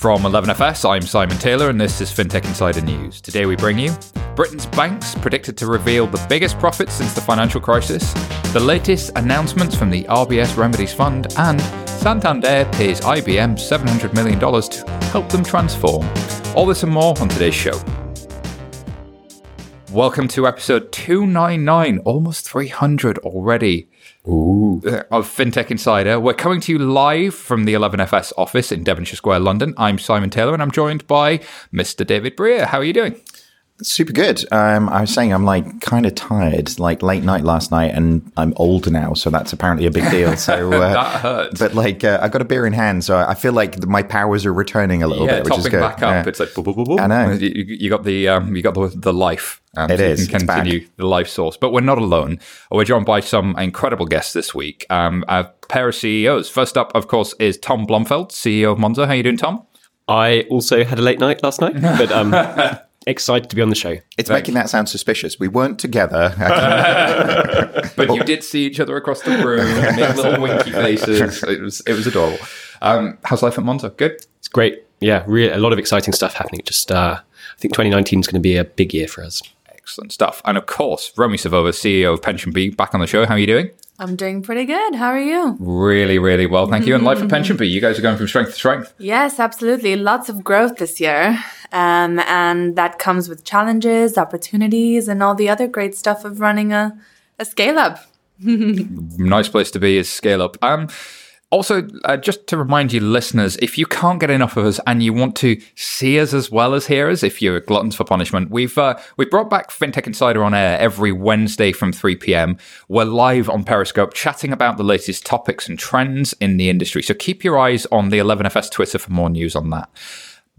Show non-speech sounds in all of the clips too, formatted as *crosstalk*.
From 11FS, I'm Simon Taylor, and this is FinTech Insider News. Today we bring you Britain's banks predicted to reveal the biggest profits since the financial crisis, the latest announcements from the RBS Remedies Fund, and Santander pays IBM $700 million to help them transform. All this and more on today's show. Welcome to episode 299, almost 300 already. Ooh. Uh, of FinTech Insider. We're coming to you live from the 11FS office in Devonshire Square, London. I'm Simon Taylor and I'm joined by Mr. David Brear. How are you doing? Super good. Um, I was saying I'm like kind of tired, like late night last night, and I'm old now, so that's apparently a big deal. So *laughs* uh, that hurts. But like, uh, I got a beer in hand, so I feel like my powers are returning a little yeah, bit, which topping is good. back up. Yeah. It's like, boo, boo, boo, boo. I know. You, you got the um, you got the, the life. Um, It so is. You can It's back. continue the life source. But we're not alone. We're joined by some incredible guests this week. Um, a pair of CEOs. First up, of course, is Tom Blomfield, CEO of Monzo. How you doing, Tom? I also had a late night last night, but um, *laughs* excited to be on the show. It's making that sound suspicious. We weren't together. *laughs* *laughs* But you did see each other across the room, *laughs* and made little winky faces. It was it was adorable. Um, how's life at Monzo? Good. It's great. Yeah, really, a lot of exciting stuff happening. Just, uh, I think 2019 is going to be a big year for us. Excellent stuff. And of course, Romy Savova, CEO of PensionBee, back on the show. How are you doing? I'm doing pretty good. How are you? Really, really well. Thank you. And life at *laughs* PensionBee, you guys are going from strength to strength. Yes, absolutely. Lots of growth this year. Um, and that comes with challenges, opportunities, and all the other great stuff of running a, a scale up. *laughs* nice place to be is scale up. Um, also, uh, just to remind you, listeners, if you can't get enough of us and you want to see us as well as hear us, if you're gluttons for punishment, we've uh, we brought back FinTech Insider on air every Wednesday from 3 p.m. We're live on Periscope, chatting about the latest topics and trends in the industry. So keep your eyes on the 11FS Twitter for more news on that.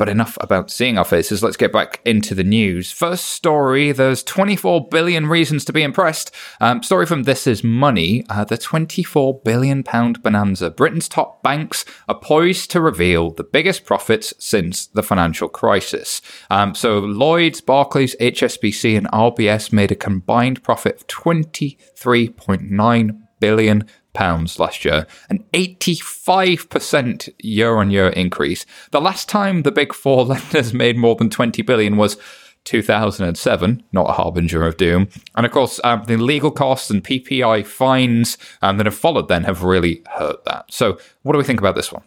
But enough about seeing our faces. Let's get back into the news. First story there's 24 billion reasons to be impressed. Um, story from This Is Money uh, the 24 billion pound bonanza. Britain's top banks are poised to reveal the biggest profits since the financial crisis. Um, so Lloyds, Barclays, HSBC, and RBS made a combined profit of 23.9 billion pounds last year, an 85% year on year increase. The last time the big four *laughs* lenders made more than 20 billion was 2007, not a harbinger of doom. And of course, um, the legal costs and PPI fines um, that have followed then have really hurt that. So, what do we think about this one?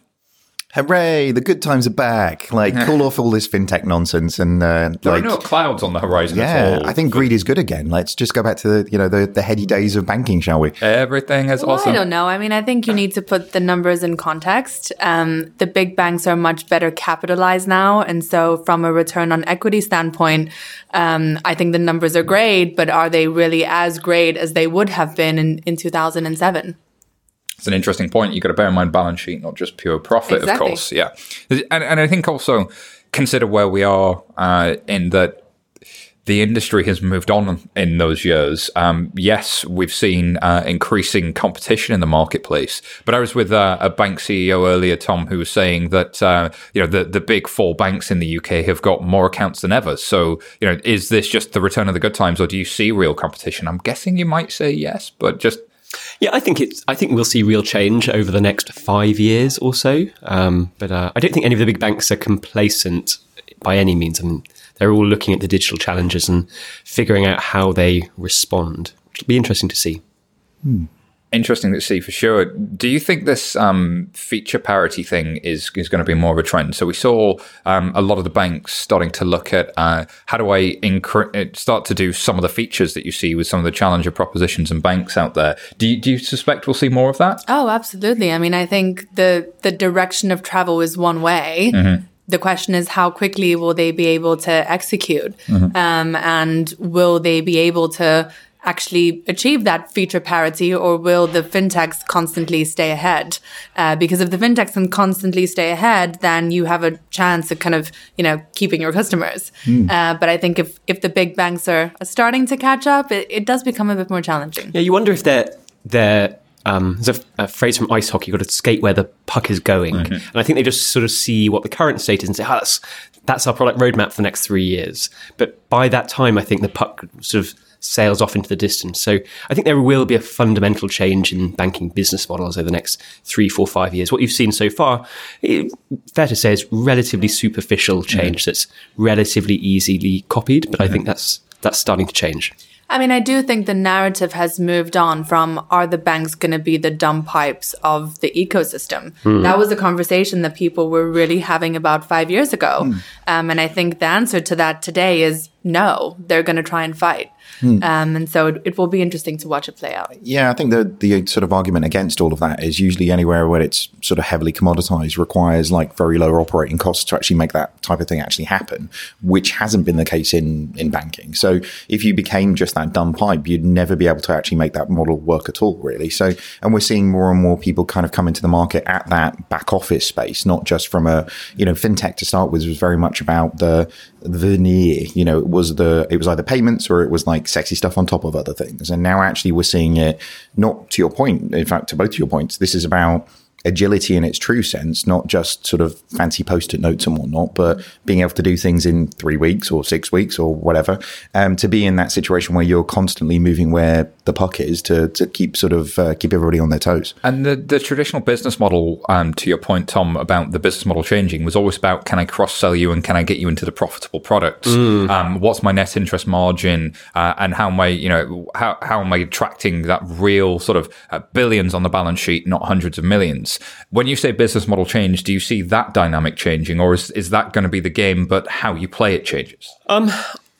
Hooray! The good times are back. Like, *laughs* cool off all this fintech nonsense and uh, There like. are no clouds on the horizon yeah, at all. I think greed is good again. Let's just go back to the you know the, the heady days of banking, shall we? everything is Well, awesome. I don't know. I mean, I think you need to put the numbers in context. Um, the big banks are much better capitalized now. And so, from a return on equity standpoint, um, I think the numbers are great, but are they really as great as they would have been in, in 2007? It's an interesting point. You've got to bear in mind balance sheet, not just pure profit, Exactly. of course. Yeah. And, and I think also consider where we are uh, in that the industry has moved on in those years. Um, yes, we've seen uh, increasing competition in the marketplace, but I was with uh, a bank CEO earlier, Tom, who was saying that uh, you know the the big four banks in the UK have got more accounts than ever. So you know, is this just the return of the good times, or do you see real competition? I'm guessing you might say yes, but just Yeah, I think it's. I think we'll see real change over the next five years or so. Um, but uh, I don't think any of the big banks are complacent by any means. I mean, they're all looking at the digital challenges and figuring out how they respond. It'll be interesting to see. Interesting to see for sure. Do you think this um, feature parity thing is is going to be more of a trend? So we saw um, a lot of the banks starting to look at uh, how do I incre- uh, start to do some of the features that you see with some of the challenger propositions and banks out there. Do you, do you suspect we'll see more of that? Oh, absolutely. I mean, I think the the direction of travel is one way. The question is, how quickly will they be able to execute, um, and will they be able to actually achieve that feature parity, or will the fintechs constantly stay ahead? Uh, because if the fintechs can constantly stay ahead, then you have a chance of kind of you know keeping your customers. Uh, but I think if if the big banks are, are starting to catch up, it, it does become a bit more challenging. Yeah, you wonder if they're they're um, there's a, a phrase from ice hockey: "You've got to skate where the puck is going." And I think they just sort of see what the current state is and say, "Oh, that's that's our product roadmap for the next three years." But by that time, I think the puck sort of sails off into the distance. So I think there will be a fundamental change in banking business models over the next three, four, five years. What you've seen so far, it, fair to say, is relatively superficial change mm. that's relatively easily copied, but mm-hmm. I think that's that's starting to change. I mean, I do think the narrative has moved on from are the banks going to be the dumb pipes of the ecosystem? Mm. That was a conversation that people were really having about five years ago. Mm. Um, and I think the answer to that today is no, they're going to try and fight. Hmm. Um, and so it, it, will be interesting to watch it play out. Yeah, I think the the sort of argument against all of that is usually anywhere where it's sort of heavily commoditized requires like very low operating costs to actually make that type of thing actually happen, which hasn't been the case in in banking. So if you became just that dumb pipe, you'd never be able to actually make that model work at all, really. So and we're seeing more and more people kind of come into the market at that back office space, not just from a you know fintech to start with was very much about the veneer. You know, it was the it was either payments or it was like sexy stuff on top of other things. And now actually we're seeing it not to your point. In fact, to both of your points, this is about agility in its true sense, not just sort of fancy post-it notes and whatnot, but being able to do things in three weeks or six weeks or whatever. Um, to be in that situation where you're constantly moving where the puck is to, to keep sort of uh, keep everybody on their toes. And the, the traditional business model, um, to your point, Tom, about the business model changing was always about can I cross sell you and can I get you into the profitable products? Mm. Um, what's my net interest margin? Uh, and how am I, you know, how, how am I attracting that real sort of uh, billions on the balance sheet, not hundreds of millions? When you say business model change, do you see that dynamic changing or is, is that going to be the game, but how you play it changes? Um,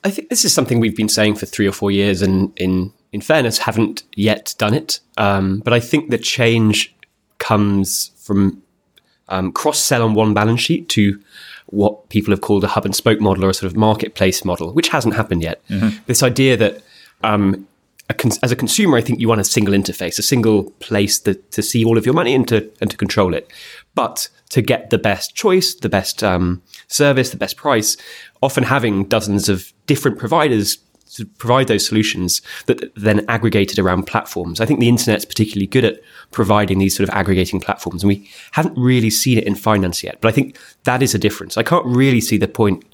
I think this is something we've been saying for three or four years and in in fairness, haven't yet done it. Um, but I think the change comes from um, cross sell on one balance sheet to what people have called a hub and spoke model or a sort of marketplace model, which hasn't happened yet. Mm-hmm. This idea that um, a cons- as a consumer, I think you want a single interface, a single place that, to see all of your money and to and to control it. But to get the best choice, the best um, service, the best price, often having dozens of different providers to provide those solutions that then aggregated around platforms. I think the internet's particularly good at providing these sort of aggregating platforms, and we haven't really seen it in finance yet. But I think that is a difference. I can't really see the point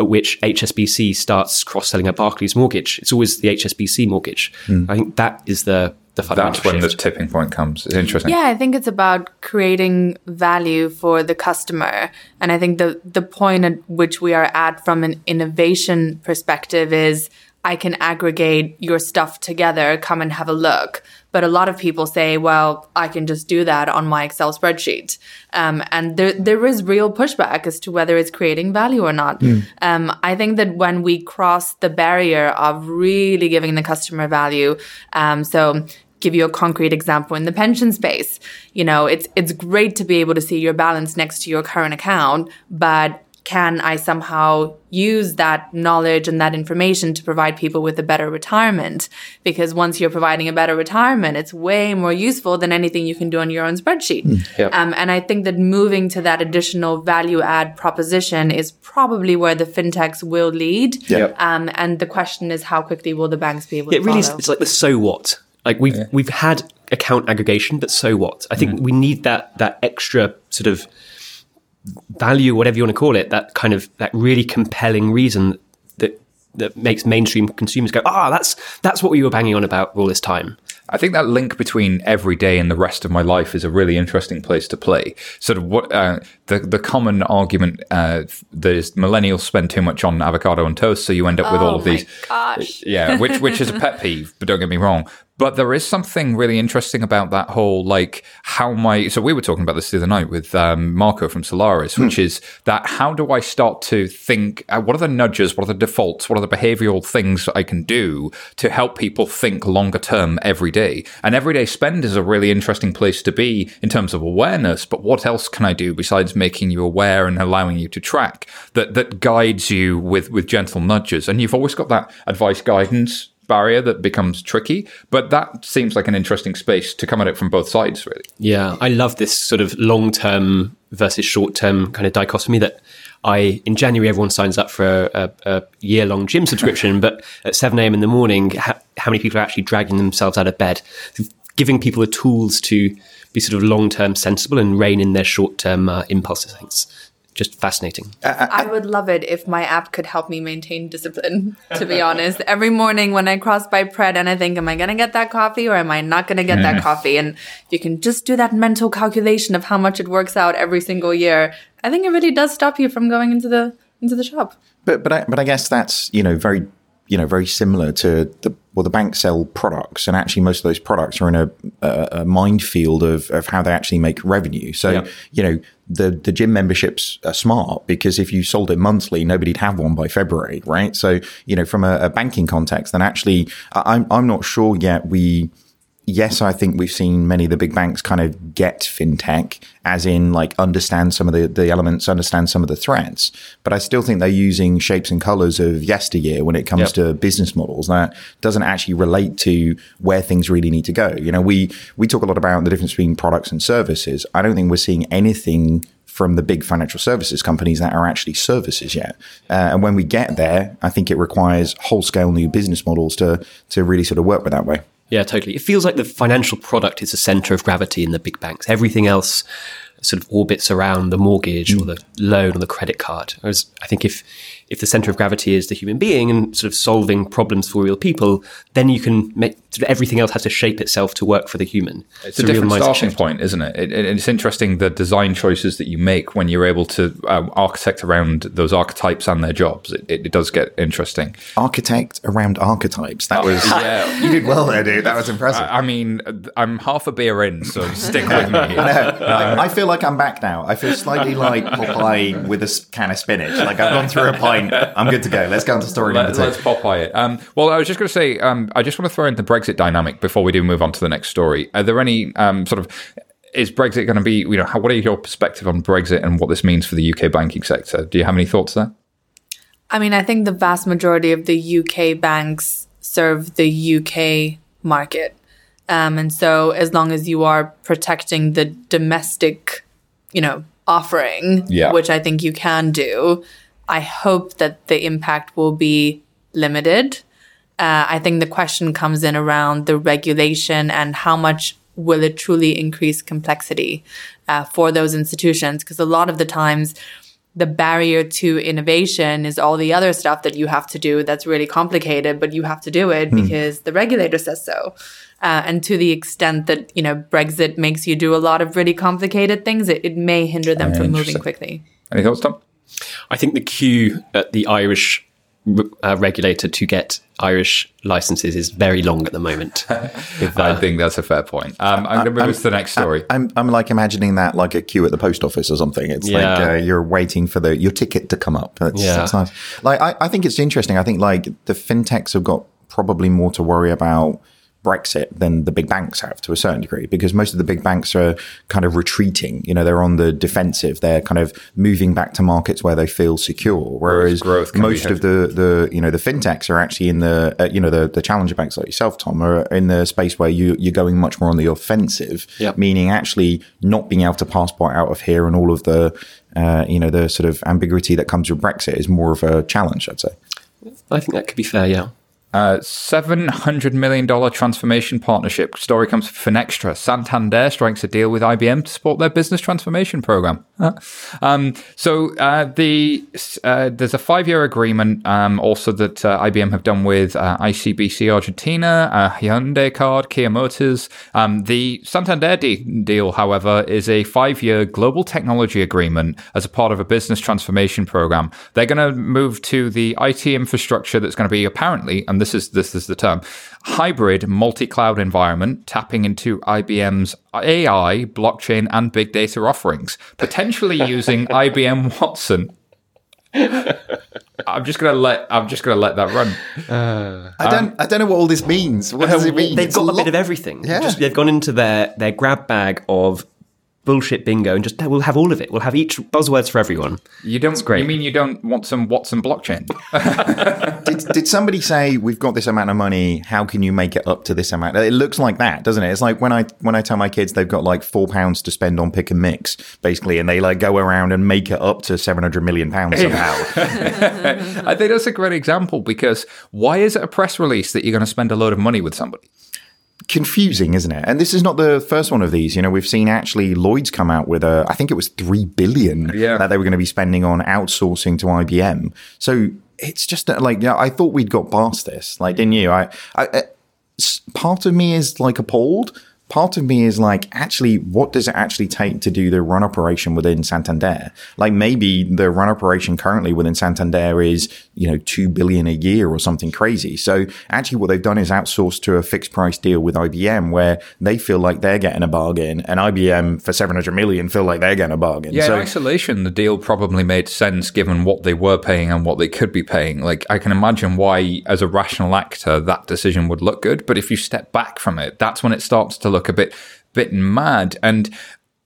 at which HSBC starts cross-selling a Barclays mortgage. It's always the HSBC mortgage. Mm. I think that is the the That's when shift. the tipping point comes. It's interesting. Yeah, I think it's about creating value for the customer. And I think the the point at which we are at from an innovation perspective is I can aggregate your stuff together, come and have a look. But a lot of people say, well, I can just do that on my Excel spreadsheet. Um, and there, there is real pushback as to whether it's creating value or not. Mm. Um, I think that when we cross the barrier of really giving the customer value, um, so give you a concrete example in the pension space, you know, it's, it's great to be able to see your balance next to your current account, but can I somehow use that knowledge and that information to provide people with a better retirement? Because once you're providing a better retirement, it's way more useful than anything you can do on your own spreadsheet. Mm, yep. um, and I think that moving to that additional value add proposition is probably where the fintechs will lead. Yep. Um, and the question is, how quickly will the banks be able it to? It really is, it's like the so what. Like we've yeah. we've had account aggregation, but so what? I think mm. we need that that extra sort of value, whatever you want to call it, that kind of that really compelling reason that that makes mainstream consumers go, ah, oh, that's that's what we were banging on about all this time. I think that link between every day and the rest of my life is a really interesting place to play. Sort of what uh, the the common argument uh, that is millennials spend too much on avocado and toast, so you end up oh with all of these. Gosh. Yeah, which which is a pet peeve, but don't get me wrong. But there is something really interesting about that whole like how my so we were talking about this the other night with um, Marco from Solaris, which mm. is that how do I start to think uh, what are the nudges, what are the defaults, what are the behavioral things I can do to help people think longer term every day? And everyday spend is a really interesting place to be in terms of awareness. But what else can I do besides making you aware and allowing you to track that that guides you with with gentle nudges? And you've always got that advice guidance barrier that becomes tricky. But that seems like an interesting space to come at it from both sides, really. Yeah, I love this sort of long term versus short term kind of dichotomy that I in January everyone signs up for a, a, a year long gym subscription, but at seven a.m. in the morning, ha- how many people are actually dragging themselves out of bed? Giving people the tools to be sort of long term sensible and rein in their short term uh, impulses. I think just fascinating. I would love it if my app could help me maintain discipline, *laughs* to be *laughs* honest. Every morning when I cross by Pret and I think, am I going to get that coffee or am I not going to get that coffee? And you can just do that mental calculation of how much it works out every single year. I think it really does stop you from going into the into the shop. But but I, but I guess that's you know very you know very similar to the well the banks sell products and actually most of those products are in a, a, a minefield of, of how they actually make revenue. So Yeah. you know the the gym memberships are smart because if you sold it monthly, nobody'd have one by February, right? So you know from a, a banking context, then actually I- I'm I'm not sure yet we yes, I think we've seen many of the big banks kind of get fintech, as in like understand some of the, the elements, understand some of the threats. But I still think they're using shapes and colors of yesteryear when it comes Yep. to business models that doesn't actually relate to where things really need to go. You know, we we talk a lot about the difference between products and services. I don't think we're seeing anything from the big financial services companies that are actually services yet. Uh, and when we get there, I think it requires whole scale new business models to to really sort of work with that way. Yeah, totally. It feels like the financial product is the center of gravity in the big banks. Everything else sort of orbits around the mortgage or mm. the loan or the credit card. Whereas I think if if the center of gravity is the human being and sort of solving problems for real people, then you can make sort of everything else has to shape itself to work for the human. It's a different starting point, isn't it? It, it? It's interesting the design choices that you make when you're able to um, architect around those archetypes and their jobs. It, it, it does get interesting. Architect around archetypes. That was *laughs* yeah. *laughs* you did well there, dude. That was impressive. I mean, I'm half a beer in, so stick with me. *laughs* I, I feel like I'm back now. I feel slightly like Popeye with a s- can of spinach. Like I've gone through a pint. I'm good to go. Let's go on to story Let, number let's two. Popeye it. Um, well, I was just going to say, um, I just want to throw in the Brexit dynamic before we do move on to the next story. Are there any um, sort of is Brexit going to be? You know, how, what are your perspective on Brexit and what this means for the UK banking sector? Do you have any thoughts there? I mean, I think the vast majority of the UK banks serve the UK market. Um, and so as long as you are protecting the domestic, you know, offering, Yeah. which I think you can do, I hope that the impact will be limited. Uh, I think the question comes in around the regulation and how much will it truly increase complexity uh, for those institutions? Because a lot of the times, the barrier to innovation is all the other stuff that you have to do that's really complicated, but you have to do it because the regulator says so. Uh, and to the extent that you know Brexit makes you do a lot of really complicated things, it, it may hinder them from moving quickly. Any thoughts, Tom? I think the queue at the Irish uh, regulator to get Irish licenses is very long at the moment. With, *laughs* I uh, think that's a fair point. Um, I'm going to move us to the next story. I'm, I'm like imagining that like a queue at the post office or something. It's Yeah. like uh, you're waiting for the your ticket to come up. That's, Yeah. that's nice. Like I, I think it's interesting. I think like the fintechs have got probably more to worry about Brexit than the big banks have to a certain degree because most of the big banks are kind of retreating. You know, they're on the defensive. They're kind of moving back to markets where they feel secure. Whereas growth most of the, the, you know, the fintechs are actually in the, uh, you know, the, the challenger banks like yourself, Tom, are in the space where you, you're going much more on the offensive, Yep. meaning actually not being able to passport out of here and all of the, uh, you know, the sort of ambiguity that comes with Brexit is more of a challenge, I'd say. I think that could be fair, yeah. Uh, $700 million transformation partnership. Story comes from Finextra. Santander strikes a deal with IBM to support their business transformation program. Um, so uh, the uh, there's a five year agreement um, also that uh, IBM have done with uh, ICBC Argentina, Hyundai Card, Kia Motors. Um, the Santander de- deal, however, is a five year global technology agreement as a part of a business transformation program. They're going to move to the IT infrastructure that's going to be apparently, and this is this is the term, hybrid multi-cloud environment, tapping into IBM's AI, blockchain, and big data offerings, potentially using *laughs* IBM Watson. I'm just gonna let I'm just gonna let that run. Uh, I don't, um, I don't know what all this means. What does uh, it mean? They've It's got a lot- bit of everything. Yeah. Just, they've gone into their, their grab bag of bullshit bingo and just we'll have all of it. We'll have each buzzwords for everyone. You don't. great. You mean you don't want some Watson blockchain? *laughs* *laughs* did, did somebody say we've got this amount of money? How can you make it up to this amount? It looks like that, doesn't it? It's like when I when I tell my kids they've got like four pounds to spend on pick and mix, basically, and they like go around and make it up to seven hundred million pounds *laughs* somehow. I think that's a great example because why is it a press release that you're going to spend a load of money with somebody? Confusing, isn't it? And this is not the first one of these. You know, we've seen actually Lloyd's come out with a, I think it was three billion Yeah. that they were going to be spending on outsourcing to IBM. So it's just that, like, yeah, I thought we'd got past this. Like, didn't you? I, I, I s- part of me is like appalled. Part of me is like, actually, what does it actually take to do the run operation within Santander? Like maybe the run operation currently within Santander is, you know, two billion a year or something crazy. So actually what they've done is outsourced to a fixed price deal with IBM where they feel like they're getting a bargain and IBM for 700 million feel like they're getting a bargain. Yeah, so, in isolation, the deal probably made sense given what they were paying and what they could be paying. Like, I can imagine why, as a rational actor, that decision would look good. But if you step back from it, that's when it starts to look a bit, bit mad. And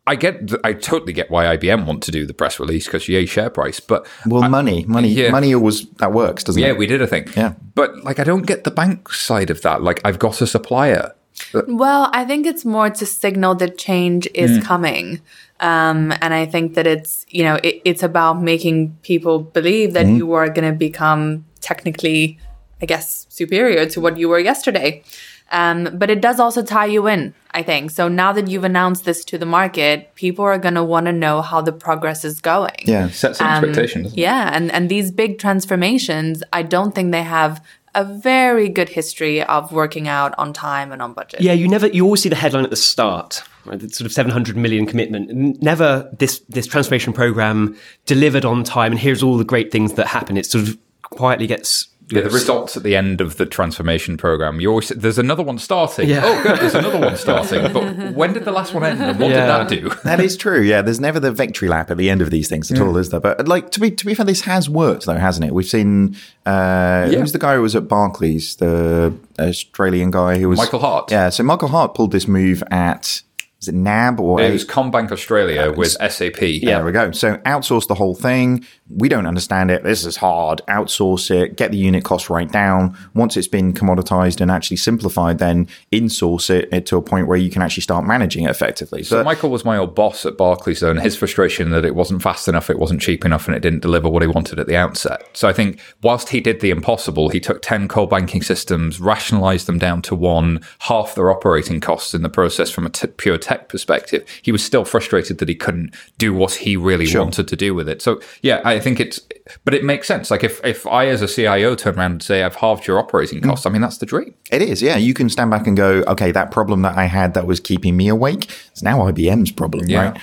I get, I totally get why IBM want to do the press release because yay share price. But well, money, money, yeah. money always, that works, doesn't yeah, it? Yeah, we did a thing. Yeah. But like, I don't get the bank side of that. Like, I've got a supplier. Uh, well, I think it's more to signal that change is mm. coming. Um, and I think that it's, you know, it, it's about making people believe that mm. you are going to become technically, I guess, superior to what you were yesterday. Um, but it does also tie you in, I think. So now that you've announced this to the market, people are going to want to know how the progress is going. Yeah. Set some expectations. doesn't? Yeah, and and these big transformations, I don't think they have a very good history of working out on time and on budget. Yeah, you never. You always see the headline at the start, right? The sort of 700 million commitment. Never this this transformation program delivered on time, and here's all the great things that happen. It sort of quietly gets. Yeah, the results at the end of the transformation program. You always there's another one starting. Yeah. Oh, good, there's another one *laughs* starting. But when did the last one end? And what Yeah. did that do? *laughs* That is true. Yeah, there's never the victory lap at the end of these things at all, is there? But like to be to be fair, this has worked though, hasn't it? We've seen uh, who's the guy who was at Barclays, the Australian guy who was Michael Harte. Yeah, so Michael Harte pulled this move at is it NAB or It was CommBank Australia uh, with SAP. Yeah, there we go. So outsource the whole thing. We don't understand it. This is hard. Outsource it. Get the unit cost right down. Once it's been commoditized and actually simplified, then insource it, to a point where you can actually start managing it effectively. So But- Michael was my old boss at Barclays, though, and his frustration that it wasn't fast enough, it wasn't cheap enough, and it didn't deliver what he wanted at the outset. So I think whilst he did the impossible, he took 10 core banking systems, rationalized them down to one, half their operating costs in the process from a t- pure tech perspective. He was still frustrated that he couldn't do what he really wanted to do with it. So yeah, I think it's, but it makes sense. Like if, if I as a CIO turn around and say, I've halved your operating costs, I mean, that's the dream. It is, yeah. You can stand back and go, okay, that problem that I had that was keeping me awake is now IBM's problem, Yeah. right?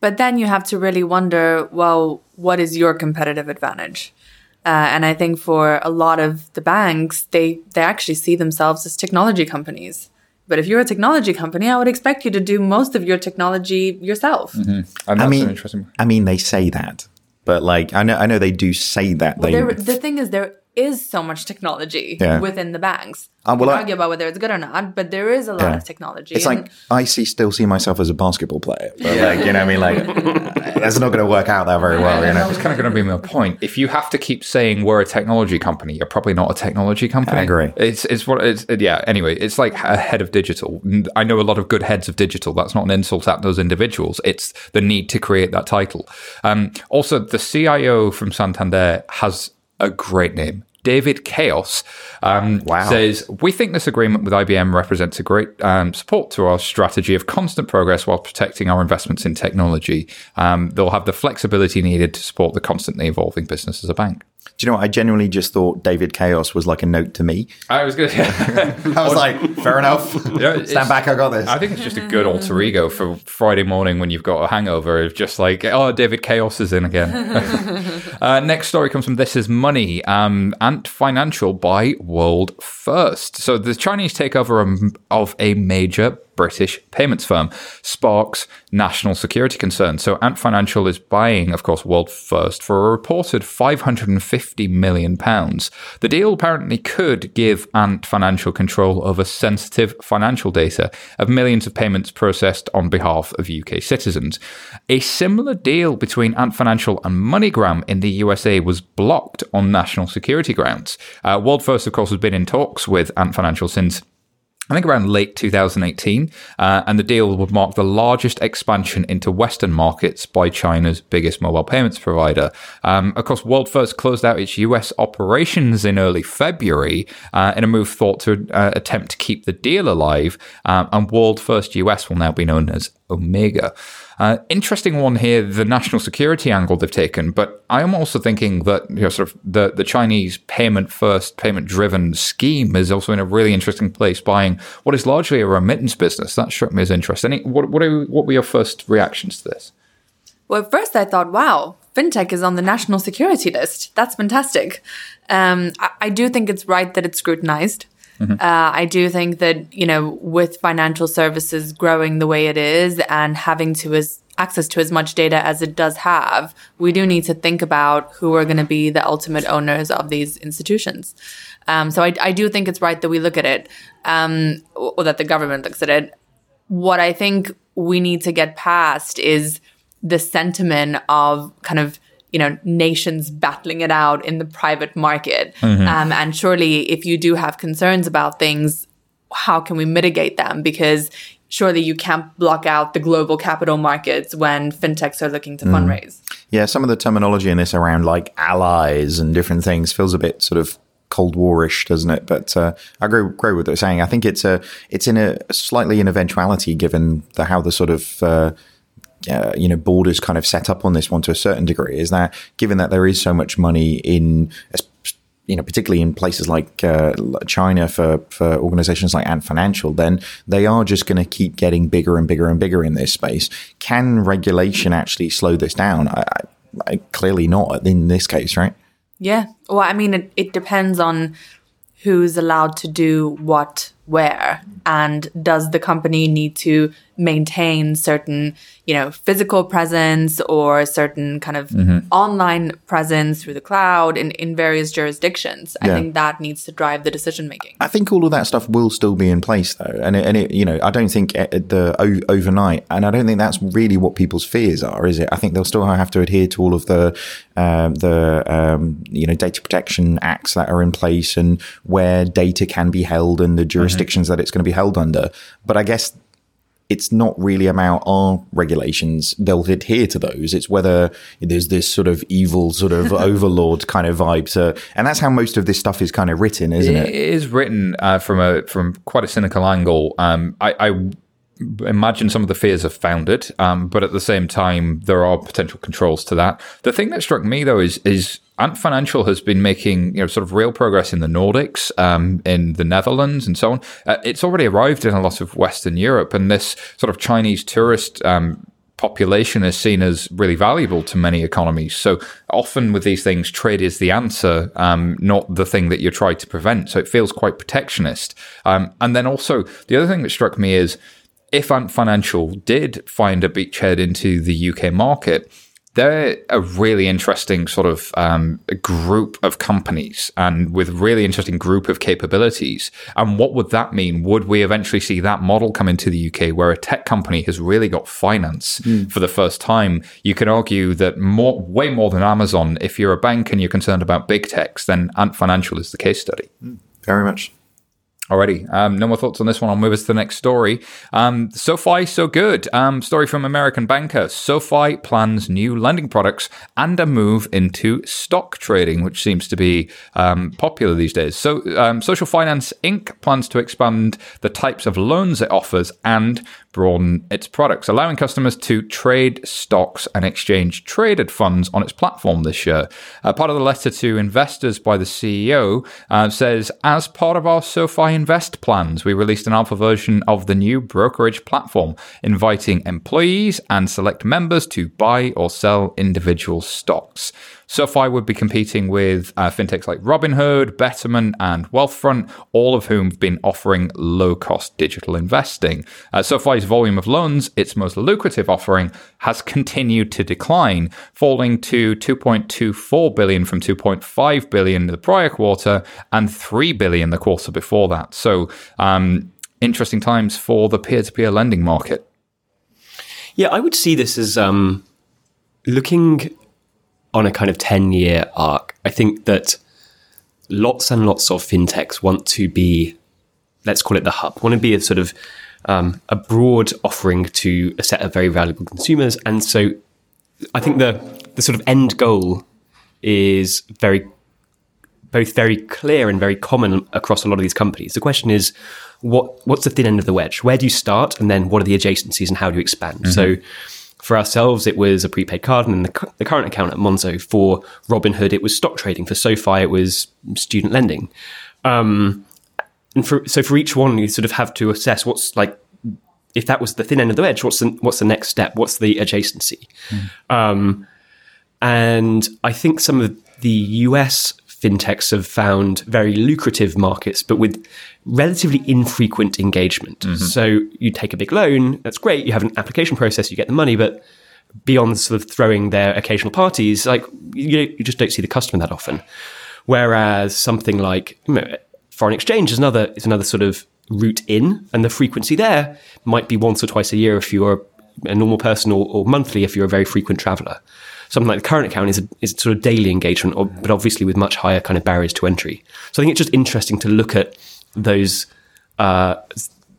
But then you have to really wonder, well, what is your competitive advantage? Uh, and I think for a lot of the banks, they they actually see themselves as technology companies. But if you're a technology company, I would expect you to do most of your technology yourself. Mm-hmm. And that's I mean, an interesting. I mean, they say that, but like, I know, I know they do say that. they, the thing is, there is so much technology Yeah. within the banks. Uh, You well, can I- argue about whether it's good or not, but there is a lot Yeah. of technology. it's and- like I see, still see myself as a basketball player, but like, you know, what I mean, like, *laughs* that's not going to work out that very well, you know. it's kind of going to be my point. If you have to keep saying we're a technology company, you're probably not a technology company. I agree. It's it's what it's yeah. Anyway, it's like a head of digital. I know a lot of good heads of digital. That's not an insult at those individuals. It's the need to create that title. Um, also, the CIO from Santander has a great name. David Chaos um, Wow. says, We think this agreement with IBM represents a great um, support to our strategy of constant progress while protecting our investments in technology. Um, they'll have the flexibility needed to support the constantly evolving business as a bank. Do you know what? I genuinely just thought David Chaos was like a note to me. I was good. to. *laughs* I was like, fair enough. Yeah, *laughs* Stand back, I got this. I think it's just a good alter ego for Friday morning when you've got a hangover. Of just like, oh, David Chaos is in again. *laughs* uh, next story comes from This Is Money. Um, Ant Financial by world first. So the Chinese takeover of a major British payments firm sparks national security concerns. So Ant Financial is buying, of course, world first for a reported 550 million pounds. The deal apparently could give Ant Financial control over sensitive financial data of millions of payments processed on behalf of UK citizens. A similar deal between Ant Financial and MoneyGram in the USA was blocked on national security grounds. Uh, World First, of course, has been in talks with Ant Financial since I think around late 2018, uh, and the deal would mark the largest expansion into Western markets by China's biggest mobile payments provider. Um, of course, World First closed out its US operations in early February uh, in a move thought to uh, attempt to keep the deal alive, um, and World First US will now be known as Omega. Uh, interesting one here, the national security angle they've taken, but I am also thinking that you know, sort of the, the Chinese payment first, payment driven scheme is also in a really interesting place, buying what is largely a remittance business. That struck me as interesting. What what, are, what were your first reactions to this? Well, at first I thought, wow, fintech is on the national security list. That's fantastic. Um, I, I do think it's right that it's scrutinized. Mm-hmm. Uh, I do think that, you know, with financial services growing the way it is and having to as access to as much data as it does have, we do need to think about who are going to be the ultimate owners of these institutions. Um, so I, I, do think it's right that we look at it, um, or that the government looks at it. What I think we need to get past is the sentiment of kind of you know nations battling it out in the private market mm-hmm. um, and surely if you do have concerns about things how can we mitigate them because surely you can't block out the global capital markets when fintechs are looking to mm. fundraise yeah some of the terminology in this around like allies and different things feels a bit sort of Cold Warish, doesn't it? But uh, I agree, agree with what you're saying. I think it's a it's in a slightly an eventuality given the how the sort of uh, uh, you know borders kind of set up on this one to a certain degree is that given that there is so much money in you know particularly in places like uh, China for for organizations like Ant Financial then they are just going to keep getting bigger and bigger and bigger in this space. Can regulation actually slow this down? I, I, clearly not in this case right? Yeah. Well I mean it, it depends on who's allowed to do what where? And does the company need to maintain certain you know physical presence or certain kind of mm-hmm. online presence through the cloud in, in various jurisdictions? Yeah. i think that needs to drive the decision making i think all of that stuff will still be in place though. And it, and it you know i don't think uh, the overnight and i don't think that's really what people's fears are is it? I think they'll still have to adhere to all of the um, the um, you know data protection acts that are in place and where data can be held and the jurisdiction jurisdictions that it's going to be held under. But I guess it's not really about our regulations. They'll adhere to those. It's whether there's this sort of evil, sort of *laughs* overlord kind of vibe. So, and that's how most of this stuff is kind of written, isn't it? It is written uh, from a from quite a cynical angle. Um, I, I imagine some of the fears are founded, um, but at the same time, there are potential controls to that. The thing that struck me though is is Ant Financial has been making you know sort of real progress in the Nordics, um, in the Netherlands, and so on. Uh, it's already arrived in a lot of Western Europe, and this sort of Chinese tourist. Um, population is seen as really valuable to many economies. So often with these things, trade is the answer, um, not the thing that you try to prevent. So it feels quite protectionist. Um, and then also the other thing that struck me is if Ant Financial did find a beachhead into the UK market, they're a really interesting sort of um, group of companies and with really interesting group of capabilities. And what would that mean? Would we eventually see that model come into the UK where a tech company has really got finance mm. for the first time? You can argue that more, way more than Amazon, if you're a bank and you're concerned about big techs, then Ant Financial is the case study. Mm, very much. Alrighty, um, no more thoughts on this one. I'll move us to the next story. Um, SoFi, so good. Um, story from American banker. SoFi plans new lending products and a move into stock trading, which seems to be um, popular these days. So, um, Social Finance Inc. plans to expand the types of loans it offers and broaden its products, allowing customers to trade stocks and exchange traded funds on its platform this year. Uh, part of the letter to investors by the CEO uh, says, as part of our SoFi Invest plans, we released an alpha version of the new brokerage platform, inviting employees and select members to buy or sell individual stocks. SoFi would be competing with uh, fintechs like Robinhood, Betterment, and Wealthfront, all of whom have been offering low cost digital investing. Uh, SoFi's volume of loans, its most lucrative offering, has continued to decline, falling to 2.24 billion from 2.5 billion the prior quarter and 3 billion the quarter before that. So, um, interesting times for the peer to peer lending market. Yeah, I would see this as um, looking on a kind of 10 year arc, I think that lots and lots of fintechs want to be let's call it the hub. Want to be a sort of um, a broad offering to a set of very valuable consumers. And so I think the the sort of end goal is very both very clear and very common across a lot of these companies. The question is, what what's the thin end of the wedge? Where do you start, and then what are the adjacencies, and how do you expand? Mm-hmm. So, for ourselves, it was a prepaid card, and then the, the, current account at Monzo. For Robinhood, it was stock trading. For SoFi, it was student lending. Um, and for, so for each one, you sort of have to assess what's like if that was the thin end of the wedge, what's the what's the next step? What's the adjacency? Mm. Um, and I think some of the US fintechs have found very lucrative markets, but with relatively infrequent engagement. Mm-hmm. So you take a big loan, that's great. You have an application process, you get the money, but beyond sort of throwing their occasional parties, like you, you just don't see the customer that often. Whereas something like you know, foreign exchange is another is another sort of route in, and the frequency there might be once or twice a year if you're a normal person, or, or monthly if you're a very frequent traveler something like the current account is, a, is sort of daily engagement, or, but obviously with much higher kind of barriers to entry. So I think it's just interesting to look at those uh,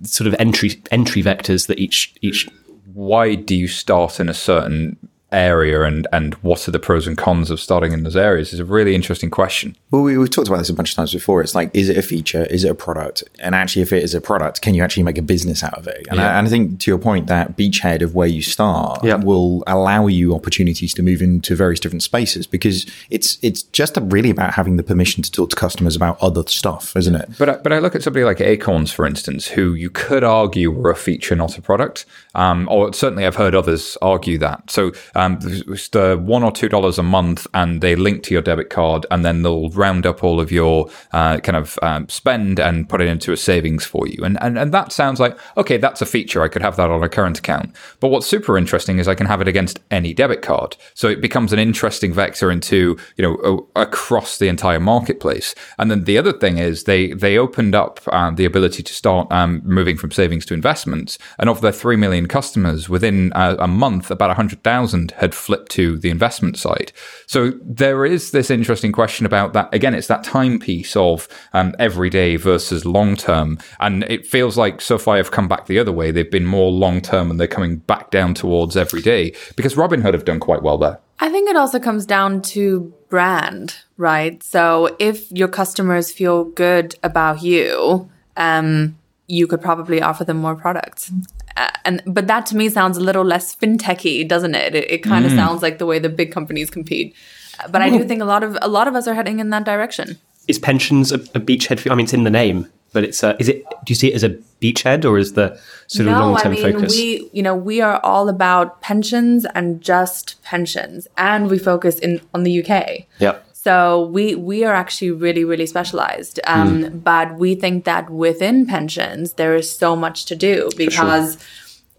sort of entry entry vectors that each each. Why do you start in a certain area and and what are the pros and cons of starting in those areas is a really interesting question. Well, we, have talked about this a bunch of times before. It's like, is it a feature? Is it a product? And actually, if it is a product, can you actually make a business out of it? And, yeah. I, and I, think to your point, that beachhead of where you start yeah. will allow you opportunities to move into various different spaces because it's it's just really about having the permission to talk to customers about other stuff, isn't it? But I, but I look at somebody like Acorns, for instance, who you could argue were a feature, not a product. Um, or certainly, I've heard others argue that. So um, it's the one or two dollars a month, and they link to your debit card, and then they'll round up all of your uh, kind of um, spend and put it into a savings for you. And, and and that sounds like okay, that's a feature. I could have that on a current account. But what's super interesting is I can have it against any debit card, so it becomes an interesting vector into you know a, across the entire marketplace. And then the other thing is they they opened up um, the ability to start um, moving from savings to investments, and of their three million customers, within a, a month, about hundred thousand had flipped to the investment side. So there is this interesting question about that. Again, it's that timepiece of um, everyday versus long term. And it feels like SoFi have come back the other way. They've been more long term and they're coming back down towards everyday because Robinhood have done quite well there. I think it also comes down to brand, right? So if your customers feel good about you, um, you could probably offer them more products. Uh, and but that to me sounds a little less fintechy, doesn't it? It, it kind of mm. sounds like the way the big companies compete. Uh, but I do think a lot of a lot of us are heading in that direction. Is pensions a, a beachhead? I mean, it's in the name, but it's a, is it? Do you see it as a beachhead or is the sort of no, long term I mean, focus? We, you know, we are all about pensions and just pensions, and we focus in on the UK. Yeah. So we we are actually really really specialized, um, mm. but we think that within pensions there is so much to do because sure.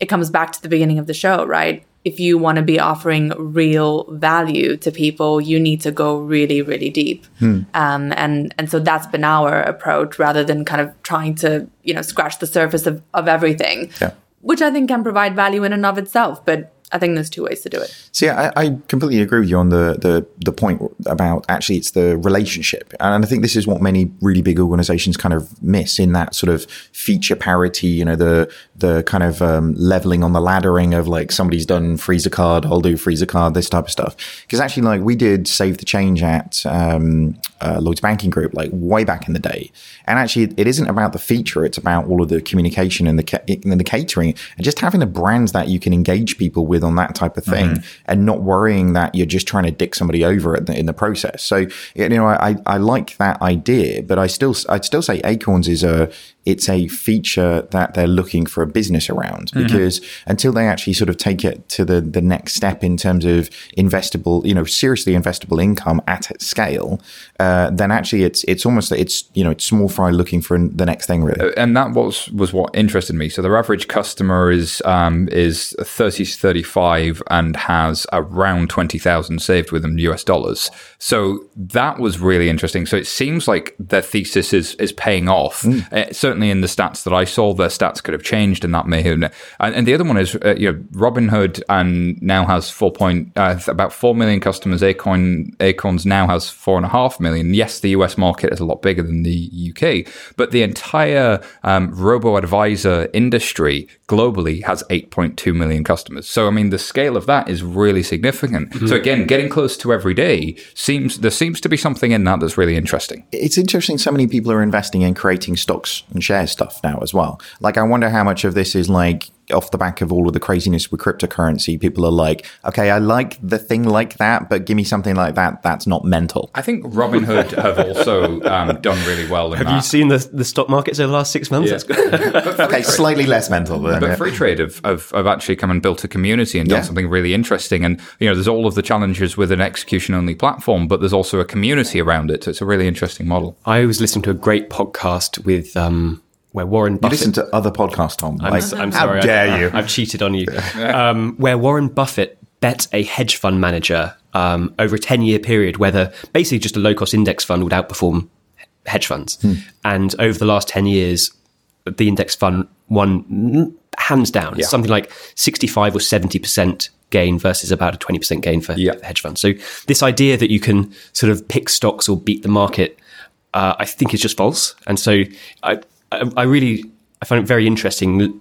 it comes back to the beginning of the show, right? If you want to be offering real value to people, you need to go really really deep, mm. um, and and so that's been our approach rather than kind of trying to you know scratch the surface of of everything, yeah. which I think can provide value in and of itself, but I think there's two ways to do it. See, I, I, completely agree with you on the, the the point about actually it's the relationship, and I think this is what many really big organizations kind of miss in that sort of feature parity. You know, the the kind of um, leveling on the laddering of like somebody's done freezer card, I'll do freezer card, this type of stuff. Because actually, like we did save the change at um, uh, Lloyd's Banking Group, like way back in the day, and actually it isn't about the feature; it's about all of the communication and the and the catering, and just having the brands that you can engage people with with on that type of thing mm-hmm. and not worrying that you're just trying to dick somebody over in the process. So, you know, I, I like that idea, but I still, I'd still say Acorns is a, it's a feature that they're looking for a business around mm-hmm. because mm-hmm. until they actually sort of take it to the, the next step in terms of investable, you know, seriously investable income at scale, uh, then actually it's, it's almost, that it's, you know, it's small fry looking for the next thing really. And that was, was what interested me. So their average customer is, um, is 30 to 35 35 and has around 20,000 saved with them US dollars. So that was really interesting. So it seems like their thesis is, is paying off. Uh, certainly in the stats that I saw, their stats could have changed and that may have. And, and the other one is, uh, you know, Robinhood and now has 4 point, uh, about 4 million customers. Acorn, Acorns now has 4.5 million. Yes, the US market is a lot bigger than the UK, but the entire um, robo advisor industry globally has 8.2 million customers. So, I mean, the scale of that is really significant. So, mm-hmm. again, getting close to every day seems there seems to be something in that that's really interesting. It's interesting. So many people are investing in creating stocks and share stuff now as well. Like, I wonder how much of this is like off the back of all of the craziness with cryptocurrency. People are like, okay, I like the thing like that, but give me something like that that's not mental. I think Robinhood have also um, done really well in Have that. you seen the, the stock markets over the last six months? Yeah. That's good. *laughs* Okay, slightly less mental. Than, But, But Freetrade have, have, have actually come and built a community and done Yeah. something really interesting. And, you know, there's all of the challenges with an execution only platform, but there's also a community around it. So it's a really interesting model. I was listening to a great podcast with um, where Warren you Buffett. listen to other podcasts, Tom. I'm, Like, I'm how dare I, you? I've cheated on you. *laughs* um, where Warren Buffett bet a hedge fund manager um, over a 10 year period whether basically just a low cost index fund would outperform hedge funds. And over the last 10 years, the index fund won hands down. It's something like 65 or 70% gain versus about a 20% gain for Yeah. hedge funds. So this idea that you can sort of pick stocks or beat the market, uh, I think is just false. And so I, I, I really, I find it very interesting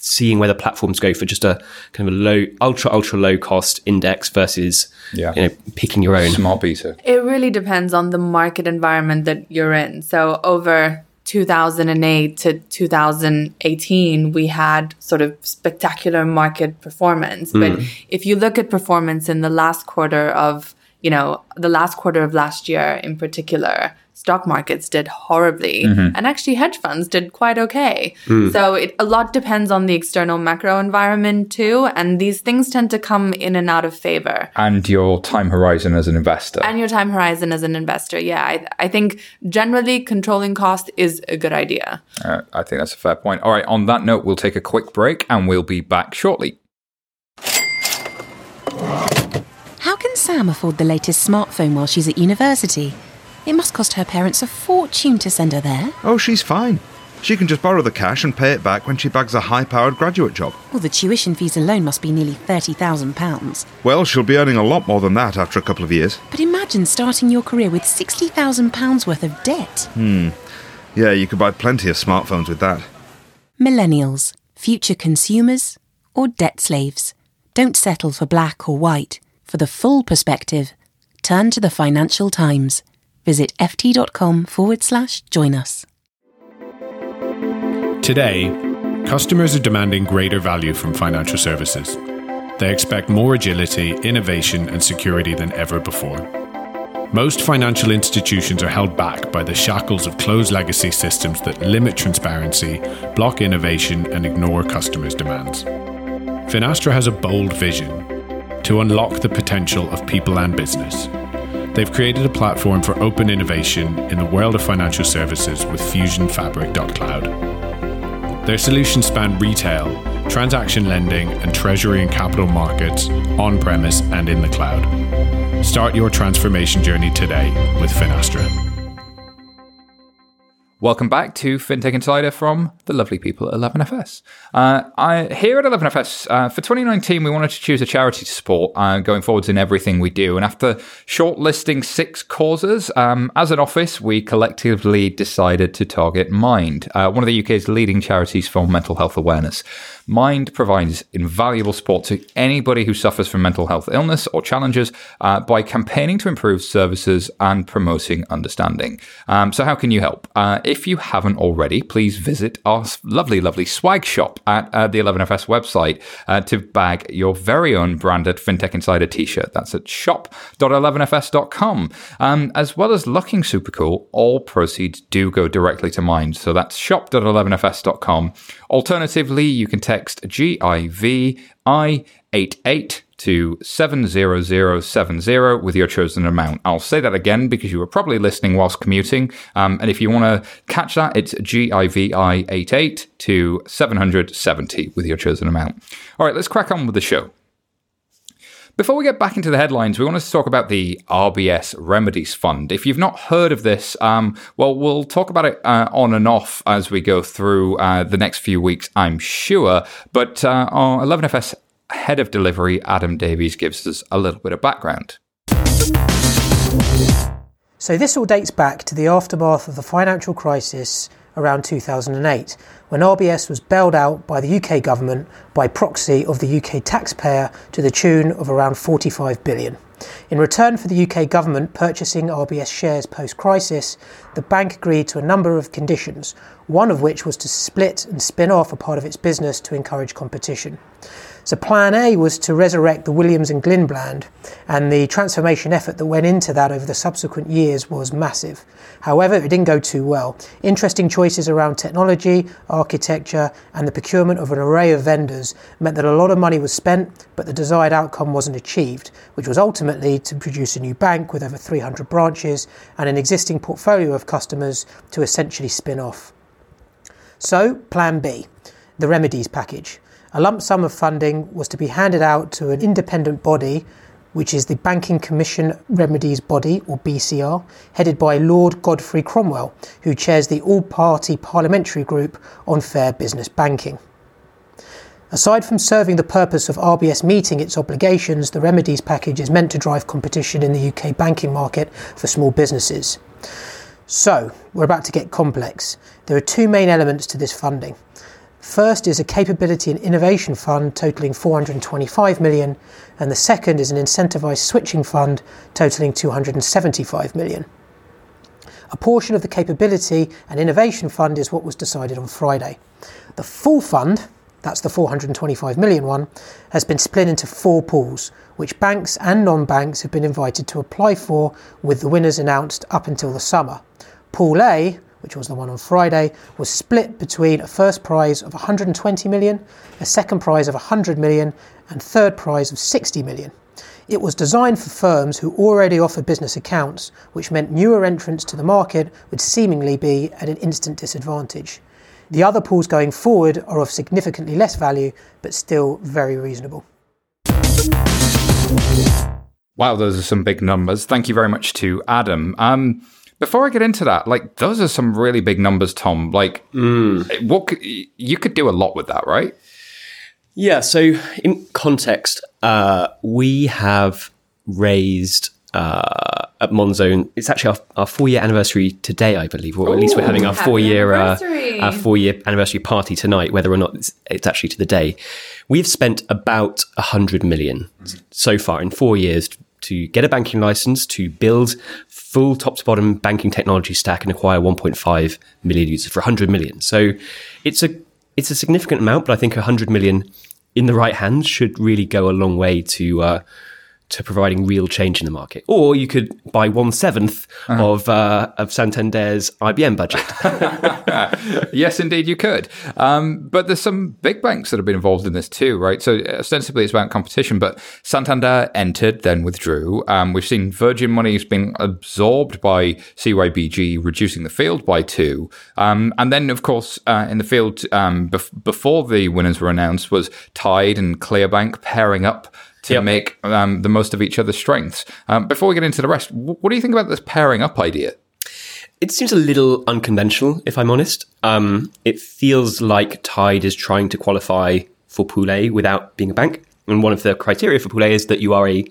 seeing where the platforms go for just a kind of a low, ultra, ultra low cost index versus, Yeah. you know, picking your own. Smart beta. It really depends on the market environment that you're in. So over 2008 to 2018, we had sort of spectacular market performance. But mm. if you look at performance in the last quarter of, you know, the last quarter of last year in particular, stock markets did horribly and actually hedge funds did quite okay. So it a lot depends on the external macro environment too. And these things tend to come in and out of favor And your time horizon as an investor. and your time horizon as an investor. Yeah, I, I think generally controlling cost is a good idea. Uh, I think that's a fair point. All right, on that note, we'll take a quick break and we'll be back shortly. Sam afford the latest smartphone while she's at university? It must cost her parents a fortune to send her there. Oh, she's fine. She can just borrow the cash and pay it back when she bags a high powered graduate job. Well, the tuition fees alone must be nearly £30,000. Well, she'll be earning a lot more than that after a couple of years. But imagine starting your career with £60,000 worth of debt. Hmm. Yeah, you could buy plenty of smartphones with that. Millennials, future consumers, or debt slaves. Don't settle for black or white. For the full perspective, turn to the Financial Times. Visit ft.com forward slash join us. Today, customers are demanding greater value from financial services. They expect more agility, innovation, and security than ever before. Most financial institutions are held back by the shackles of closed legacy systems that limit transparency, block innovation, and ignore customers' demands. Finastra has a bold vision to unlock the potential of people and business. They've created a platform for open innovation in the world of financial services with Fusion FusionFabric.cloud. Their solutions span retail, transaction lending, and treasury and capital markets on premise and in the cloud. Start your transformation journey today with Finastra. Welcome back to FinTech Insider from the lovely people at 11FS. Uh, I, here at 11FS, uh, for 2019, we wanted to choose a charity to support uh, going forwards in everything we do. And after shortlisting six causes, um, as an office, we collectively decided to target Mind, uh, one of the UK's leading charities for mental health awareness. Mind provides invaluable support to anybody who suffers from mental health illness or challenges uh, by campaigning to improve services and promoting understanding. Um, so, how can you help? Uh, if you haven't already, please visit our lovely, lovely swag shop at uh, the 11FS website uh, to bag your very own branded FinTech Insider t shirt. That's at shop.11fs.com. Um, as well as looking super cool, all proceeds do go directly to Mind. So, that's shop.11fs.com. Alternatively, you can text GIVI88 to 70070 with your chosen amount. I'll say that again because you were probably listening whilst commuting. Um, and if you want to catch that, it's GIVI88 to 770 with your chosen amount. All right, let's crack on with the show. Before we get back into the headlines, we want to talk about the RBS Remedies Fund. If you've not heard of this, um, well, we'll talk about it uh, on and off as we go through uh, the next few weeks, I'm sure. But uh, our 11FS head of delivery, Adam Davies, gives us a little bit of background. So, this all dates back to the aftermath of the financial crisis around 2008, when RBS was bailed out by the UK government by proxy of the UK taxpayer to the tune of around 45 billion. In return for the UK government purchasing RBS shares post crisis, the bank agreed to a number of conditions, one of which was to split and spin off a part of its business to encourage competition. So plan A was to resurrect the Williams and Glyn brand, and the transformation effort that went into that over the subsequent years was massive. However, it didn't go too well. Interesting choices around technology, architecture, and the procurement of an array of vendors meant that a lot of money was spent, but the desired outcome wasn't achieved, which was ultimately to produce a new bank with over 300 branches and an existing portfolio of customers to essentially spin off. So, plan B, the remedies package. A lump sum of funding was to be handed out to an independent body, which is the Banking Commission Remedies Body, or BCR, headed by Lord Godfrey Cromwell, who chairs the all party parliamentary group on fair business banking. Aside from serving the purpose of RBS meeting its obligations, the remedies package is meant to drive competition in the UK banking market for small businesses. So, we're about to get complex. There are two main elements to this funding. First is a capability and innovation fund totaling 425 million, and the second is an incentivized switching fund totaling 275 million. A portion of the capability and innovation fund is what was decided on Friday. The full fund, that's the 425 million one, has been split into four pools, which banks and non banks have been invited to apply for, with the winners announced up until the summer. Pool A which was the one on Friday, was split between a first prize of 120 million, a second prize of 100 million, and third prize of 60 million. It was designed for firms who already offer business accounts, which meant newer entrants to the market would seemingly be at an instant disadvantage. The other pools going forward are of significantly less value, but still very reasonable. Wow, those are some big numbers. Thank you very much to Adam. Um, before I get into that, like those are some really big numbers, Tom. Like, mm. what could, you could do a lot with that, right? Yeah. So, in context, uh, we have raised uh, at Monzo. It's actually our, our four year anniversary today, I believe, or at Ooh, least we're having our four year uh, our four year anniversary party tonight. Whether or not it's, it's actually to the day, we've spent about a hundred million so far in four years to get a banking license, to build full top to bottom banking technology stack and acquire 1.5 million users for 100 million. So it's a it's a significant amount, but I think 100 million in the right hands should really go a long way to uh, to providing real change in the market. Or you could buy one seventh uh-huh. of uh, of Santander's IBM budget. *laughs* yes, indeed, you could. Um, but there's some big banks that have been involved in this too, right? So ostensibly it's about competition, but Santander entered, then withdrew. Um, we've seen Virgin Money has been absorbed by CYBG, reducing the field by two. Um, and then, of course, uh, in the field um, bef- before the winners were announced was Tide and Clearbank pairing up to yep. make um, the most of each other's strengths. Um, before we get into the rest, what do you think about this pairing up idea? It seems a little unconventional, if I'm honest. Um, it feels like Tide is trying to qualify for Pool A without being a bank. And one of the criteria for Pool A is that you are a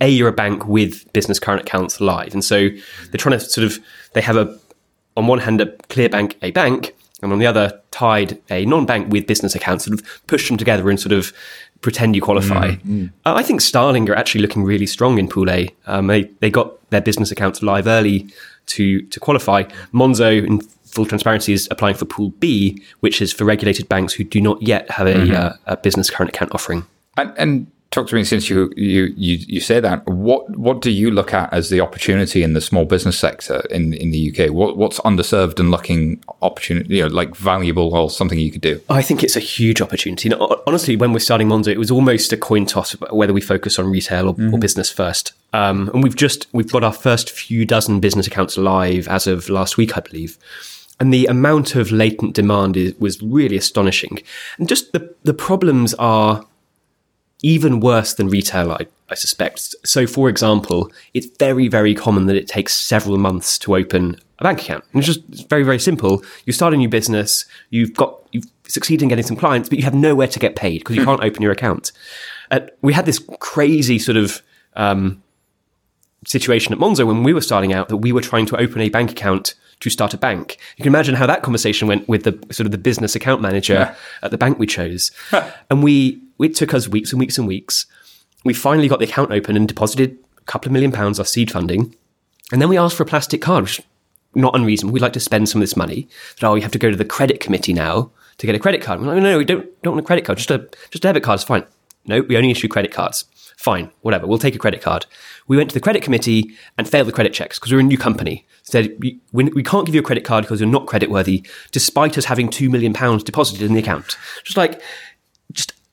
a you're a bank with business current accounts live, and so they're trying to sort of they have a on one hand a clear bank, a bank, and on the other Tide a non-bank with business accounts, sort of push them together and sort of pretend you qualify. Mm, mm. Uh, I think Starling are actually looking really strong in Pool A. Um, they they got their business accounts live early to to qualify. Monzo, in full transparency, is applying for Pool B, which is for regulated banks who do not yet have a, mm-hmm. uh, a business current account offering. And, and talk to me since you, you you you say that. What what do you look at as the opportunity in the small business sector in in the UK? What what's underserved and looking opportunity, you know, like valuable or something you could do? I think it's a huge opportunity. You know, honestly, when we're starting Monzo, it was almost a coin toss whether we focus on retail or, mm-hmm. or business first. Um, and we've just we've got our first few dozen business accounts live as of last week, I believe and the amount of latent demand is, was really astonishing. And just the the problems are even worse than retail, I, I suspect. So, for example, it's very, very common that it takes several months to open a bank account. And it's just it's very, very simple. You start a new business, you've got, you've succeeded in getting some clients, but you have nowhere to get paid because you can't open your account. Uh, we had this crazy sort of um, situation at Monzo when we were starting out that we were trying to open a bank account to start a bank. You can imagine how that conversation went with the sort of the business account manager Yeah. at the bank we chose. and we it took us weeks and weeks and weeks. We finally got the account open and deposited a couple of million pounds of seed funding. And then we asked for a plastic card, which not unreasonable. We'd like to spend some of this money. But oh, you have to go to the credit committee now to get a credit card. We're like, no, no, we don't don't want a credit card. Just a just a debit card is fine. No, we only issue credit cards. Fine, whatever. We'll take a credit card. We went to the credit committee and failed the credit checks because we're a new company. Said we, we we can't give you a credit card because you're not credit worthy, despite us having two million pounds deposited in the account. Just like,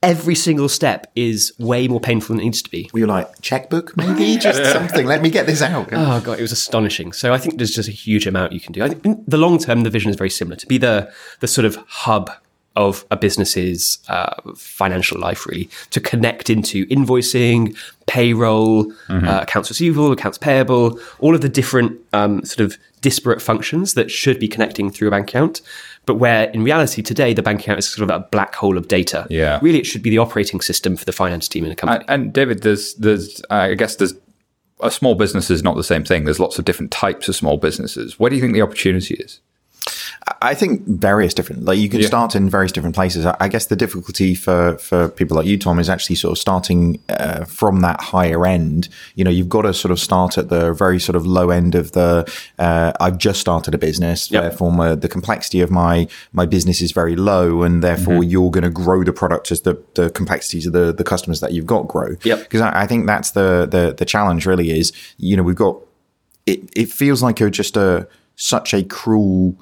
every single step is way more painful than it needs to be. Were you like checkbook maybe *laughs* just something? Let me get this out. *laughs* Oh god, it was astonishing. So I think there's just a huge amount you can do. I think in the long term, the vision is very similar to be the the sort of hub of a business's uh, financial life, really, to connect into invoicing, payroll, uh, accounts receivable, accounts payable, all of the different um, sort of disparate functions that should be connecting through a bank account. But where in reality today the bank account is sort of a black hole of data. Yeah. Really, it should be the operating system for the finance team in a company. And, and David, there's there's I guess there's a small business is not the same thing. There's lots of different types of small businesses. Where do you think the opportunity is? I think various different, like you can Yeah. start in various different places. I I guess the difficulty for, for people like you, Tom, is actually sort of starting uh, from that higher end. You know, you've got to sort of start at the very sort of low end of the, uh, I've just started a business. Yep. Therefore, my, the complexity of my, my business is very low. And therefore you're going to grow the product as the, the complexities of the, the customers that you've got grow. Yep. Because I, I think that's the, the, the challenge really is, you know, we've got, it, it feels like you're just a, such a cruel,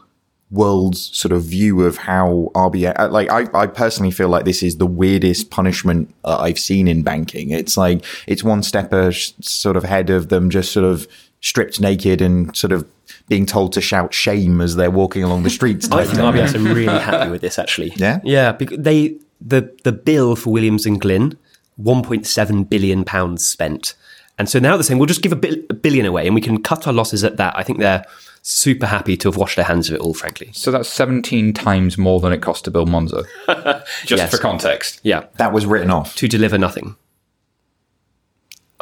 world's sort of view of how RBA, uh, like I, I personally feel like this is the weirdest punishment uh, I've seen in banking. It's like, it's one step a sh- sort of ahead of them just sort of stripped naked and sort of being told to shout shame as they're walking along the streets. *laughs* I type think thing. RBS are *laughs* really happy with this actually. Yeah? yeah. Because they the the bill for Williams and Glyn, 1.7 billion pounds spent, and so now they're saying we'll just give a, bil- a billion away and we can cut our losses at that. I think they're super happy to have washed their hands of it all. Frankly, So that's 17 times more than it cost to build Monzo, *laughs* Just Yes. for context. yeah, That was written off. to deliver nothing.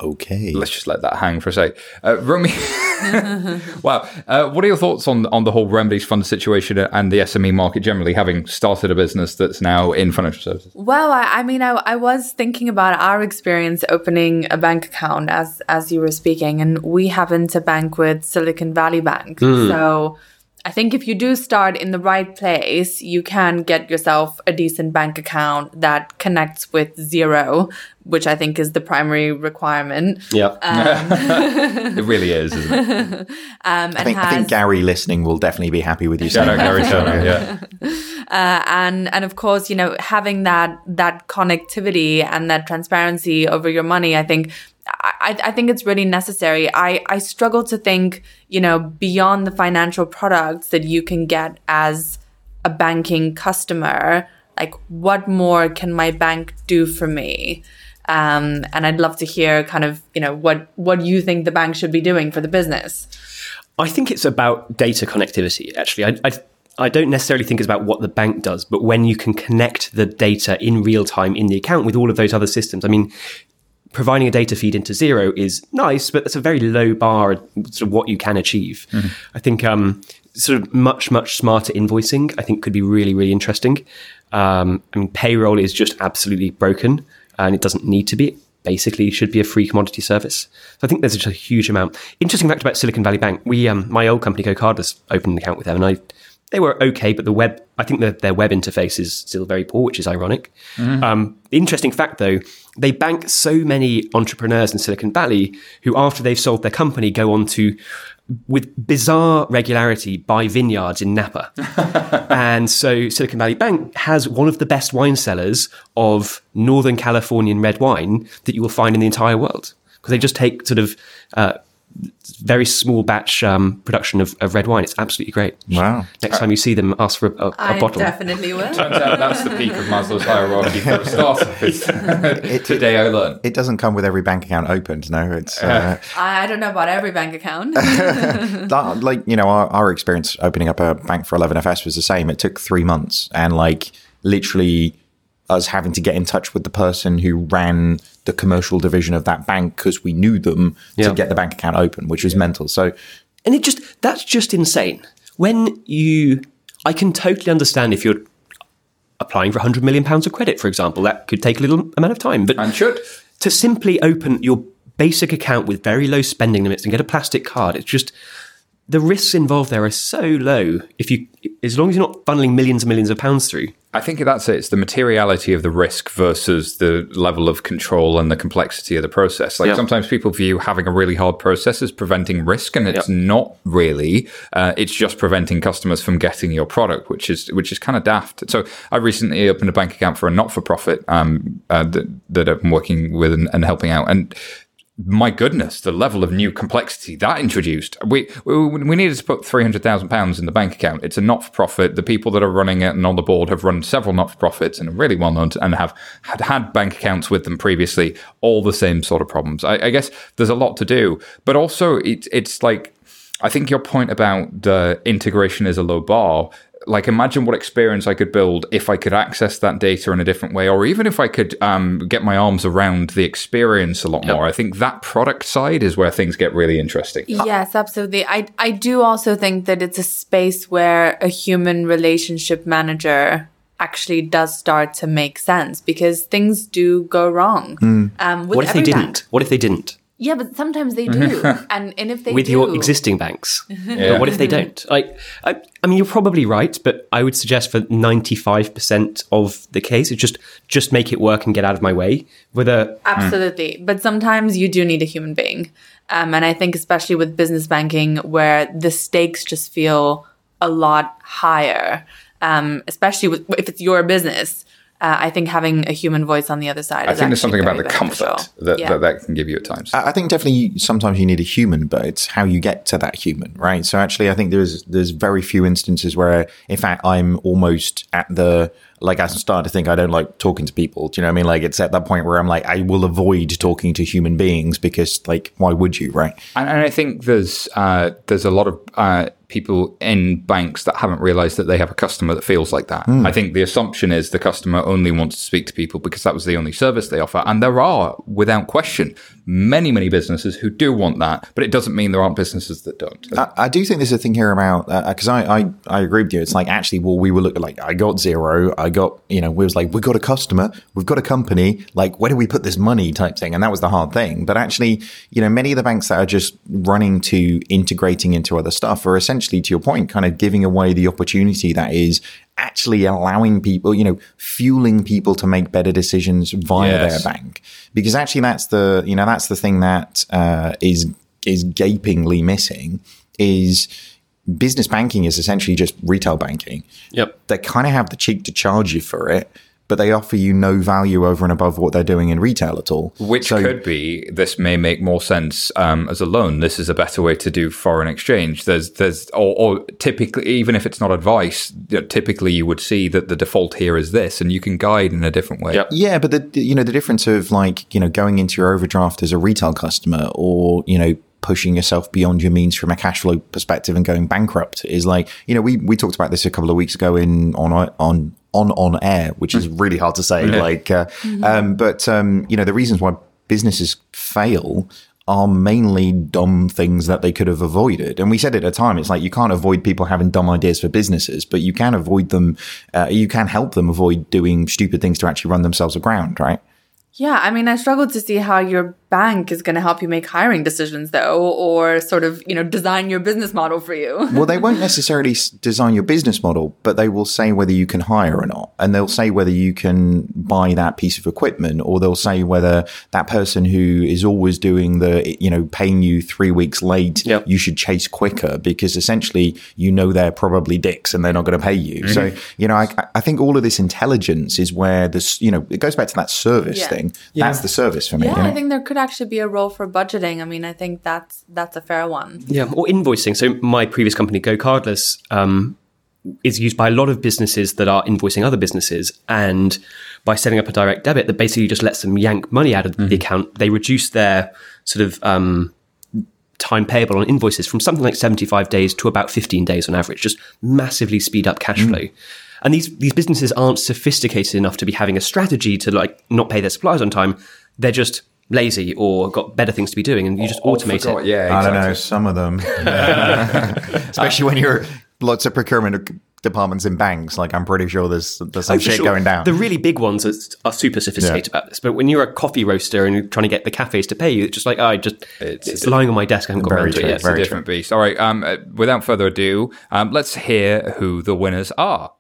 Okay. Let's just let that hang for a sec. Uh, Romy, *laughs* wow. Uh, what are your thoughts on on the whole remedies fund situation and the SME market generally, having started a business that's now in financial services? Well, I, I mean, I, I was thinking about our experience opening a bank account as as you were speaking, and we happen to bank with Silicon Valley Bank. So I think if you do start in the right place, you can get yourself a decent bank account that connects with Xero, which I think is the primary requirement. Yeah, *laughs* It really is, isn't it? *laughs* Um, and I think, I think Gary listening will definitely be happy with you saying Shout out that. Gary Turner, yeah. *laughs* and and of course you know having that that connectivity and that transparency over your money i think I, I think it's really necessary. I, I struggle to think, you know, beyond the financial products that you can get as a banking customer. Like, what more can my bank do for me? Um, and I'd love to hear kind of, you know, what what you think the bank should be doing for the business. I think it's about data connectivity. Actually, I, I I don't necessarily think it's about what the bank does, but when you can connect the data in real time in the account with all of those other systems. I mean, providing a data feed into Xero is nice, but that's a very low bar sort of what you can achieve. I think um, sort of much much smarter invoicing. I think could be really really interesting. Um, I mean, payroll is just absolutely broken, and it doesn't need to be. It basically, should be a free commodity service. So I think there's just a huge amount. Interesting fact about Silicon Valley Bank. We, um, my old company, GoCardless, opened an account with them, and I they were okay, but the web, I think that their web interface is still very poor, which is ironic. Um, interesting fact though, they bank so many entrepreneurs in Silicon Valley who, after they've sold their company, go on to, with bizarre regularity, buy vineyards in Napa. *laughs* and so Silicon Valley Bank has one of the best wine cellars of Northern Californian red wine that you will find in the entire world. Because they just take sort of, uh, very small batch um, production of, of red wine. It's absolutely great. Wow. Next time you see them, ask for a, a, a I bottle. definitely will. Turns out that's the peak of Maslow's hierarchy for a startup. is- Today I learned. It doesn't come with every bank account opened. No, it's uh, *laughs* I I don't know about every bank account. *laughs* *laughs* that, like you know our, our experience opening up a bank for 11FS was the same. It took three months, and like literally us having to get in touch with the person who ran the commercial division of that bank because we knew them Yeah. to get the bank account open, which was mental. So And it just that's just insane. When you I can totally understand if you're applying for 100 million pounds of credit for example, that could take a little amount of time, but And should. to simply open your basic account with very low spending limits and get a plastic card, it's just the risks involved there are so low. If you, as long as you're not funneling millions and millions of pounds through, I think that's it. It's the materiality of the risk versus the level of control and the complexity of the process. Like Yeah. sometimes people view having a really hard process as preventing risk, and it's Yeah. not really. Uh, it's just preventing customers from getting your product, which is which is kind of daft. So I recently opened a bank account for a not for profit um, uh, that, that I've been working with and, and helping out, and my goodness, the level of new complexity that introduced. We we, we needed to put three hundred thousand pounds in the bank account. It's a not for profit. The people that are running it and on the board have run several not for profits and are really well known and have had had bank accounts with them previously. All the same sort of problems. I, I guess there's a lot to do, but also it, it's like I think your point about the integration is a low bar. Like, imagine what experience I could build if I could access that data in a different way, or even if I could um, get my arms around the experience a lot more. I think that product side is where things get really interesting. Yes, absolutely. I I do also think that it's a space where a human relationship manager actually does start to make sense because things do go wrong. Um, with what if they didn't? bank. What if they didn't? Yeah, but sometimes they do, *laughs* and and if they with do, your existing banks. But what if they *laughs* don't? Like, I, I mean, you're probably right, but I would suggest for 95% of the case, it's just just make it work and get out of my way. With a Absolutely. But sometimes you do need a human being. Um, and I think, especially with business banking, where the stakes just feel a lot higher, um, especially with, if it's your business. Uh, I think having a human voice on the other side. I is think there's something about the comfort that, Yeah. that that can give you at times. I I think definitely sometimes you need a human, but it's how you get to that human, right? So actually, I think there's there's very few instances where, in fact, I'm almost at the like I started to think I don't like talking to people. Do you know what I mean? Like it's at that point where I'm like I will avoid talking to human beings because like why would you, right? And, and I think there's uh, there's a lot of uh, people in banks that haven't realised that they have a customer that feels like that. Hmm. I think the assumption is the customer only wants to speak to people because that was the only service they offer, and there are, without question, many many businesses who do want that, but it doesn't mean there aren't businesses that don't. I, I do think there's a thing here about uh, because I, I I agree with you. It's like actually, well, we were looking like I got Xero. I got you know we was like we got a customer, we've got a company. Like where do we put this money type thing, and that was the hard thing. But actually, you know, many of the banks that are just running to integrating into other stuff are essentially, to your point, kind of giving away the opportunity that is actually allowing people, you know, fueling people to make better decisions via Yes. their bank. Because actually, that's the you know that's the thing that uh, is is gapingly missing is business banking is essentially just retail banking. Yep. They kind of have the cheek to charge you for it, but they offer you no value over and above what they're doing in retail at all. Which So- could be this may make more sense um, as a loan. This is a better way to do foreign exchange. There's there's or, or typically even if it's not advice, you know, typically you would see that the default here is this, and you can guide in a different way. Yep. Yeah, but the the- you know the difference of like you know going into your overdraft as a retail customer or you know pushing yourself beyond your means from a cash flow perspective and going bankrupt is like you know we we talked about this a couple of weeks ago in on on on on air, which is really hard to say. Like, uh, um, but um, you know the reasons why businesses fail are mainly dumb things that they could have avoided. And we said at a time, it's like you can't avoid people having dumb ideas for businesses, but you can avoid them. Uh, you can help them avoid doing stupid things to actually run themselves aground, right? Yeah, I mean, I struggle to see how your bank is going to help you make hiring decisions, though, or sort of, you know, design your business model for you. *laughs* Well, they won't necessarily design your business model, but they will say whether you can hire or not. And they'll say whether you can buy that piece of equipment, or they'll say whether that person who is always doing the, you know, paying you three weeks late, Yep. you should chase quicker because essentially you know they're probably dicks and they're not going to pay you. So, mm-hmm. you know, I, I think all of this intelligence is where this, you know, it goes back to that service Yeah. thing. That's the service for me. Yeah, you know? I think there could actually be a role for budgeting. I mean, I think that's that's a fair one. Yeah, or invoicing. So my previous company, GoCardless, um, is used by a lot of businesses that are invoicing other businesses, and by setting up a direct debit that basically just lets them yank money out of the account, they reduce their sort of um, time payable on invoices from something like seventy-five days to about fifteen days on average. Just massively speed up cash flow. And these these businesses aren't sophisticated enough to be having a strategy to like not pay their suppliers on time. They're just lazy or got better things to be doing, and you just automate Forgot, it. Yeah, I don't know, some of them. *laughs* *laughs* Especially when you're lots of procurement departments in banks. Like, I'm pretty sure there's, there's some Oh, shit sure. going down. The really big ones are, are super sophisticated about this. But when you're a coffee roaster and you're trying to get the cafes to pay you, it's just like, oh, I just It's it's, lying on my desk. I haven't got Very around to it true, yet. very It's a different beast. All right. Um, uh, without further ado, um, let's hear who the winners are.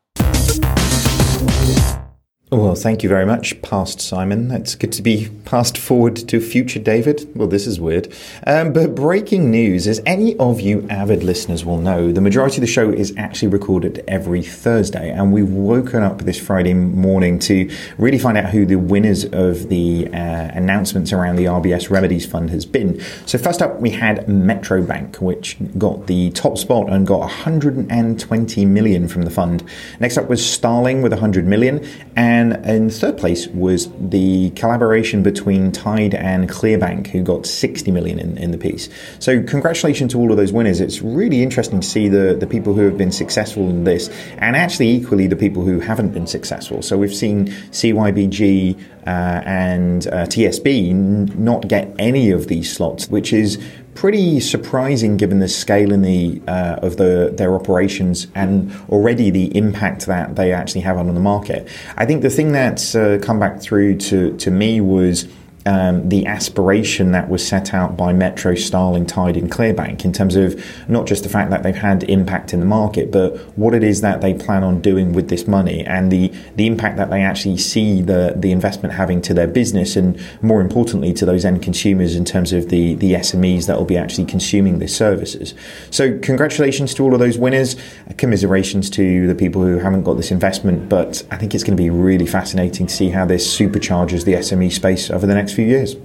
Well, thank you very much, past Simon. It's good to be passed forward to future David. Well, this is weird. Um, but breaking news, as any of you avid listeners will know, the majority of the show is actually recorded every Thursday, and we've woken up this Friday morning to really find out who the winners of the uh, announcements around the RBS Remedies Fund has been. So first up, we had Metro Bank, which got the top spot and got 120 million from the fund. Next up was Starling with 100 million, and in third place was the collaboration between Tide and Clearbank, who got 60 million in, in the piece. So congratulations to all of those winners. It's really interesting to see the, the people who have been successful in this, and actually equally the people who haven't been successful. So we've seen CYBG uh, and uh, TSB n- not get any of these slots, which is pretty surprising given the scale in the uh, of the their operations and already the impact that they actually have on the market. I think the thing that's uh, come back through to to me was. Um, the aspiration that was set out by Metro, Starling, Tide, and Clearbank in terms of not just the fact that they've had impact in the market, but what it is that they plan on doing with this money and the the impact that they actually see the the investment having to their business and more importantly to those end consumers in terms of the the SMEs that will be actually consuming these services. So congratulations to all of those winners. Commiserations to the people who haven't got this investment, but I think it's going to be really fascinating to see how this supercharges the SME space over the next few years.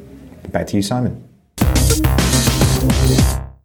Back to you, Simon.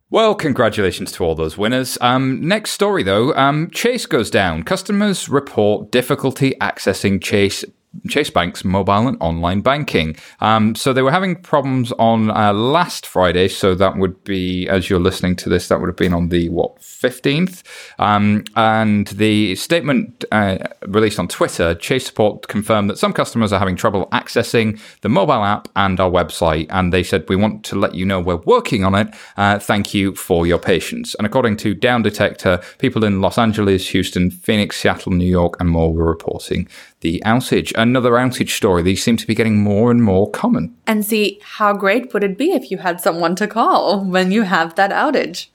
Well, congratulations to all those winners. Um, next story, though. Um, Chase goes down. Customers report difficulty accessing Chase. Chase Bank's mobile and online banking. Um, so they were having problems on uh, last Friday. So that would be, as you're listening to this, that would have been on the what 15th. Um, and the statement uh, released on Twitter, Chase Support confirmed that some customers are having trouble accessing the mobile app and our website. And they said, We want to let you know we're working on it. Uh, thank you for your patience. And according to Down Detector, people in Los Angeles, Houston, Phoenix, Seattle, New York, and more were reporting the outage. Another outage story. These seem to be getting more and more common. And see, how great would it be if you had someone to call when you have that outage?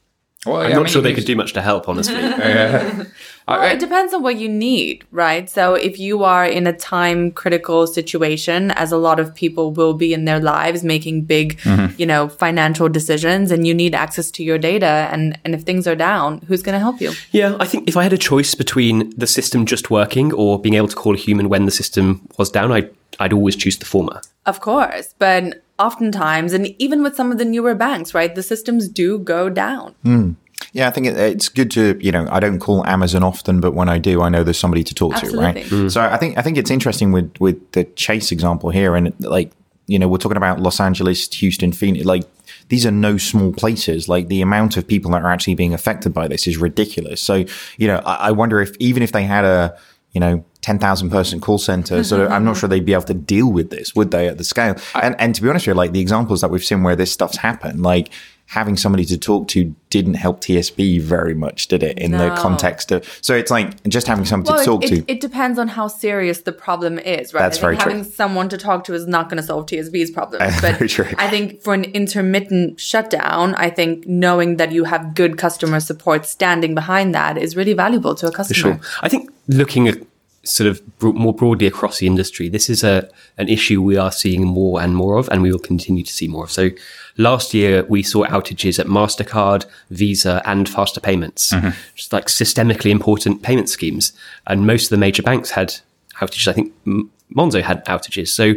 Well, I'm not sure they could do much to help, honestly. *laughs* Well, it depends on what you need, right? So if you are in a time critical situation, as a lot of people will be in their lives making big, mm-hmm. you know, financial decisions and you need access to your data and, and if things are down, who's going to help you? yeah, I think if I had a choice between the system just working or being able to call a human when the system was down, I'd, I'd always choose the former. Of course. But oftentimes, and even with some of the newer banks, right, the systems do go down. Hmm. Yeah, I think it, it's good to you know I don't call Amazon often, but when I do, I know there's somebody to talk to, Absolutely. right? So I think I think it's interesting with with the Chase example here, and like you know we're talking about Los Angeles, Houston, Phoenix, like these are no small places. Like the amount of people that are actually being affected by this is ridiculous. So you know I, I wonder if even if they had a you know. 10,000 person call center. So I'm not sure they'd be able to deal with this, would they, at the scale? And, and to be honest with you, like the examples that we've seen where this stuff's happened, like having somebody to talk to didn't help TSB very much, did it? In the context of, so it's like just having somebody Well, to talk it, to. it, it depends on how serious the problem is, right? That's very think true. having someone to talk to is not going to solve TSB's problems. *laughs* That's But very true. I think for an intermittent shutdown, I think knowing that you have good customer support standing behind that is really valuable to a customer. Sure. I think looking at sort of bro- more broadly across the industry, this is a an issue we are seeing more and more of, and we will continue to see more of. So, last year we saw outages at Mastercard, Visa, and Faster Payments, just like systemically important payment schemes, and most of the major banks had outages. I think Monzo had outages. So,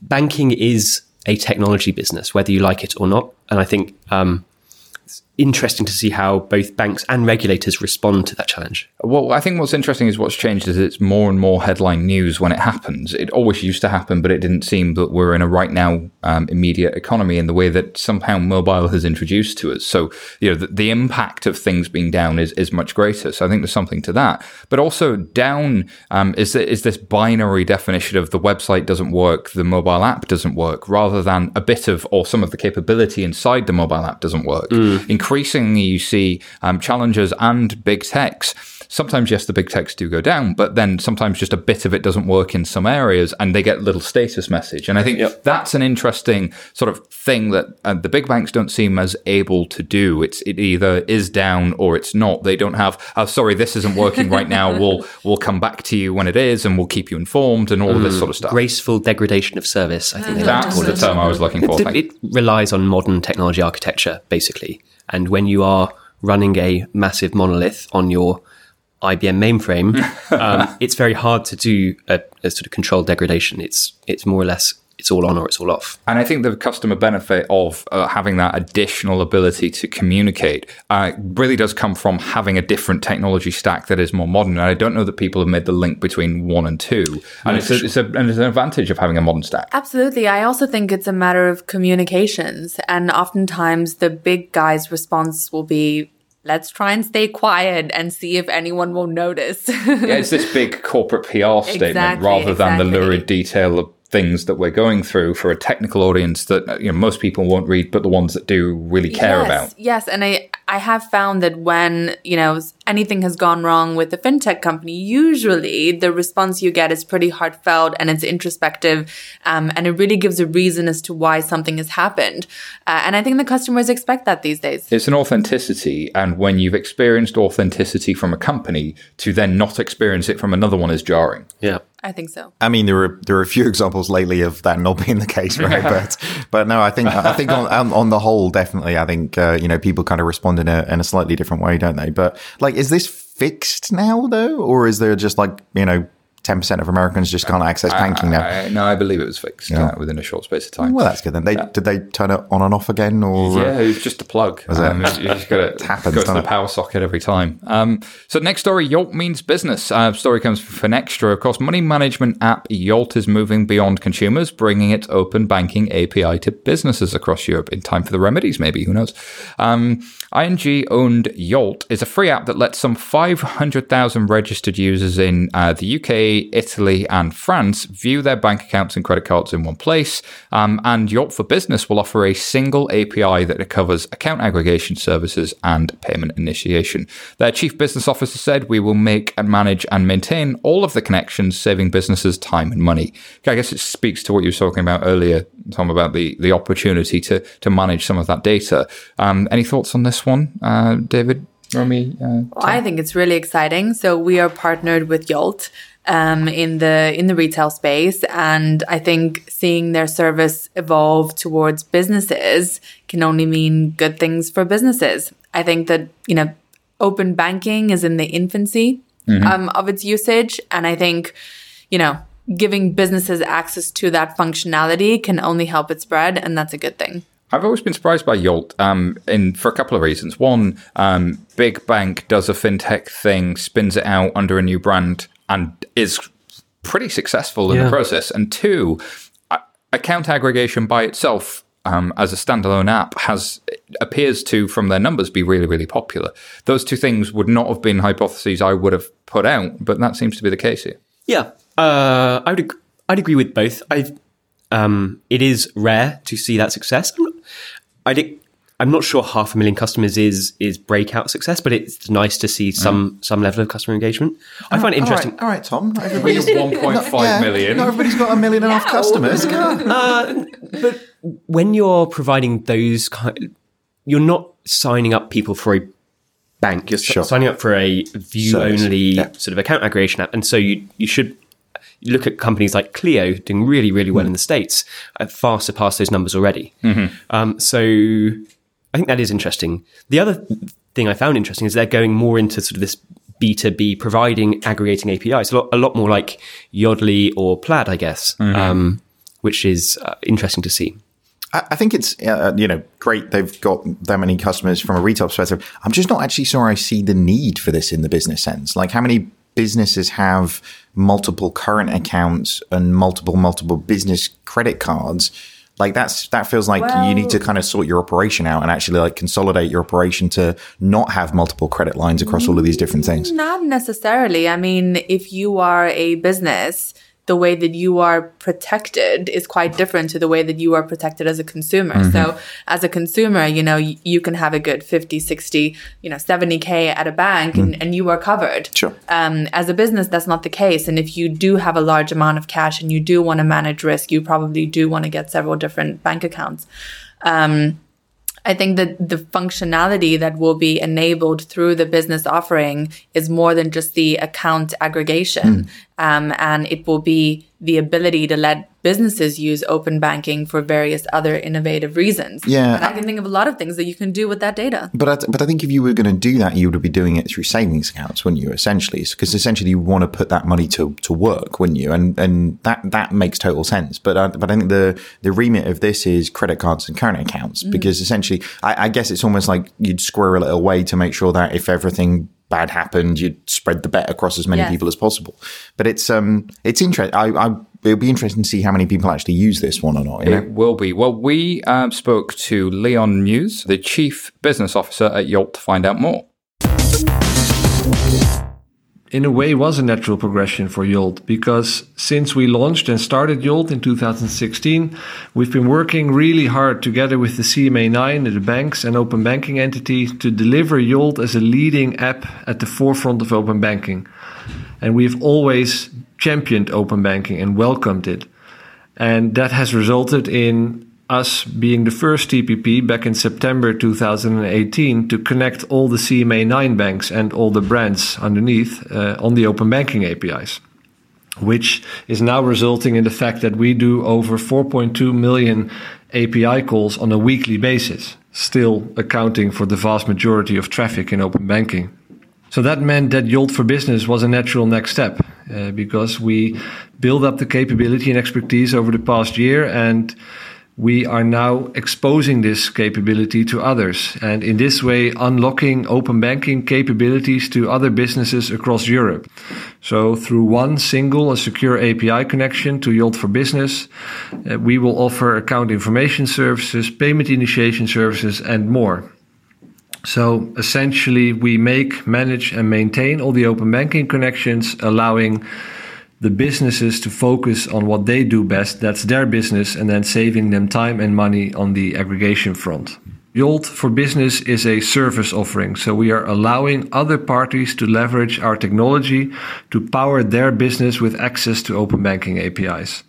banking is a technology business, whether you like it or not, and I think. Um, Interesting to see how both banks and regulators respond to that challenge. Well, I think what's interesting is what's changed is it's more and more headline news when it happens. It always used to happen, but it didn't seem that we're in a right now um, immediate economy in the way that somehow mobile has introduced to us. So, you know, the, the impact of things being down is, is much greater. So I think there's something to that. But also down um, is, is this binary definition of the website doesn't work, the mobile app doesn't work, rather than a bit of or some of the capability inside the mobile app doesn't work. Increasingly, you see um, challengers and big techs. Sometimes, yes, the big techs do go down, but then sometimes just a bit of it doesn't work in some areas and they get a little status message. And I think that's an interesting sort of thing that uh, the big banks don't seem as able to do. It's it either is down or it's not. They don't have, oh, sorry, this isn't working right now. *laughs* We'll we'll come back to you when it is and we'll keep you informed and all of this sort of stuff. Graceful degradation of service, I think like That's the term I was looking for. It, it relies on modern technology architecture, basically. And when you are running a massive monolith on your IBM mainframe, *laughs* um, it's very hard to do a, a sort of controlled degradation. It's it's more or less it's all on or it's all off. And I think the customer benefit of uh, having that additional ability to communicate uh, really does come from having a different technology stack that is more modern. And I don't know that people have made the link between one and two. And it's, a, it's, a, and it's an advantage of having a modern stack. Absolutely. I also think it's a matter of communications. And oftentimes the big guy's response will be, let's try and stay quiet and see if anyone will notice. *laughs* Yeah, it's this big corporate PR statement Exactly, rather than the lurid detail of things that we're going through for a technical audience that you know most people won't read, but the ones that do really care yes, about. Yes, and I I have found that when you know anything has gone wrong with the fintech company, usually the response you get is pretty heartfelt and it's introspective, um, and it really gives a reason as to why something has happened. Uh, and I think the customers expect that these days. It's an authenticity, and when you've experienced authenticity from a company, to then not experience it from another one is jarring. Yeah. I think so. I mean, there are there are a few *laughs* examples lately of that not being the case, right? but but no, I think I think on on, *laughs* on the whole, definitely, I think uh, you know people kind of respond in a in a slightly different way, don't they? But like, is this fixed now though, or is there just like you know ten percent of Americans just can't access banking now? I, no, I believe it was fixed uh, within a short space of time. Well, that's good then. They did they turn it on and off again, or Yeah, it was just a plug. it? Um, you just got *laughs* to happens, go to the it? power socket every time. Um, so next story, Yolt means business. Uh, story comes from Finextra. Of course, money management app Yolt is moving beyond consumers, bringing its open banking API to businesses across Europe in time for the remedies. Maybe who knows? Um, ING owned Yolt is a free app that lets some 500,000 registered users in uh, the UK, Italy, and France view their bank accounts and credit cards in one place. Um, and Yolt for Business will offer a single API that covers account aggregation services and payment initiation. Their chief business officer said, We will make and manage and maintain all of the connections, saving businesses time and money. I guess it speaks to what you were talking about earlier, Tom, about the, the opportunity to, to manage some of that data. Um, any thoughts on this one, uh, David? Romy? Uh, Well, I think it's really exciting. So we are partnered with Yolt um, in the in the retail space, and I think seeing their service evolve towards businesses can only mean good things for businesses. I think that you know, open banking is in the infancy um, of its usage, and I think you know. Giving businesses access to that functionality can only help it spread, and that's a good thing. I've always been surprised by Yolt, um, in for a couple of reasons. One, um, big bank does a fintech thing, spins it out under a new brand, and is pretty successful in Yeah. the process. And two, account aggregation by itself. Um, as a standalone app has appears to from their numbers be really really popular those two things would not have been hypotheses i would have put out but that seems to be the case here Yeah, uh, I would ag- I'd agree with both. I um, it is rare to see that success. I'm not, I think I'm not sure half a million customers is is breakout success, but it's nice to see some some level of customer engagement. I find it interesting. All right, all right, Tom. Everybody's 1.5 million. Not everybody's got a million and a half customers. Come on. but when you're providing those kind, you're not signing up people for a bank. You're Sure. signing up for a view only yeah. sort of account aggregation app, and so you you should look at companies like Cleo doing really really well in the states, uh, far surpass those numbers already. Um, so I think that is interesting. The other thing I found interesting is they're going more into sort of this B2B providing aggregating APIs, a lot, a lot more like Yodlee or Plaid, I guess, um, which is uh, interesting to see. I, I think it's uh, you know great they've got that many customers from a retail perspective. I'm just not actually sure I see the need for this in the business sense. Like how many businesses have multiple current accounts and multiple multiple business credit cards? Like that's that feels like you need to kind of sort your operation out and actually like consolidate your operation to not have multiple credit lines across all of these different things. Not necessarily. I mean, if you are a business, the way that you are protected is quite different to the way that you are protected as a consumer. Mm-hmm. So, as a consumer, you know, y- you can have a good 50, 60, you know, 70K at a bank and, and you are covered. Mm. Sure. Um, as a business, that's not the case. And if you do have a large amount of cash and you do want to manage risk, you probably do want to get several different bank accounts. Um, I think that the functionality that will be enabled through the business offering is more than just the account aggregation. Um, and it will be the ability to let businesses use open banking for various other innovative reasons. Yeah. And I can think of a lot of things that you can do with that data. But I, but I think if you were going to do that, you would be doing it through savings accounts, wouldn't you? Essentially, because essentially you want to put that money to, to work, wouldn't you? And and that that makes total sense. But I, but I think the the remit of this is credit cards and current accounts because essentially, I, I guess it's almost like you'd squirrel it away to make sure that if everything bad happened, you'd spread the bet across as many Yes. people as possible. But it's um it's interesting. I, I it'll be interesting to see how many people actually use this one or not. You know? It will be. Well, we um, spoke to Leon Muis, the chief business officer at Yolt, to find out more. In a way was a natural progression for Yolt because since we launched and started Yolt in 2016, we've been working really hard together with the CMA9, the banks and open banking entity to deliver Yolt as a leading app at the forefront of open banking. And we've always championed open banking and welcomed it. And that has resulted in us being the first TPP back in September 2018 to connect all the CMA9 banks and all the brands underneath uh, on the open banking APIs, which is now resulting in the fact that we do over 4.2 million API calls on a weekly basis, still accounting for the vast majority of traffic in open banking. So that meant that Yolt for Business was a natural next step uh, because we built up the capability and expertise over the past year and we are now exposing this capability to others and in this way unlocking open banking capabilities to other businesses across Europe. So through one single and secure API connection to Yolt for Business, uh, we will offer account information services, payment initiation services and more. So essentially, we make, manage, and maintain all the open banking connections, allowing the businesses to focus on what they do best. That's their business, and then saving them time and money on the aggregation front. Yolt for Business is a service offering, so we are allowing other parties to leverage our technology to power their business with access to open banking APIs.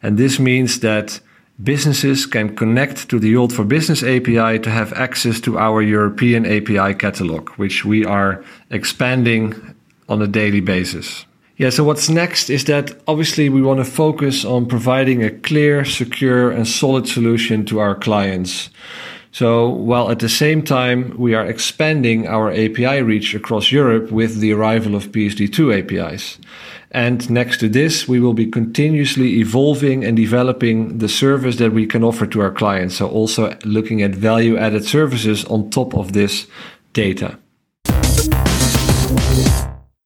And this means that businesses can connect to the Yolt for Business API to have access to our European API catalog, which we are expanding on a daily basis. Yeah, so what's next is that obviously we want to focus on providing a clear, secure, and solid solution to our clients. So, while at the same time we are expanding our API reach across Europe with the arrival of PSD2 APIs. And next to this, we will be continuously evolving and developing the service that we can offer to our clients. So, also looking at value added services on top of this data.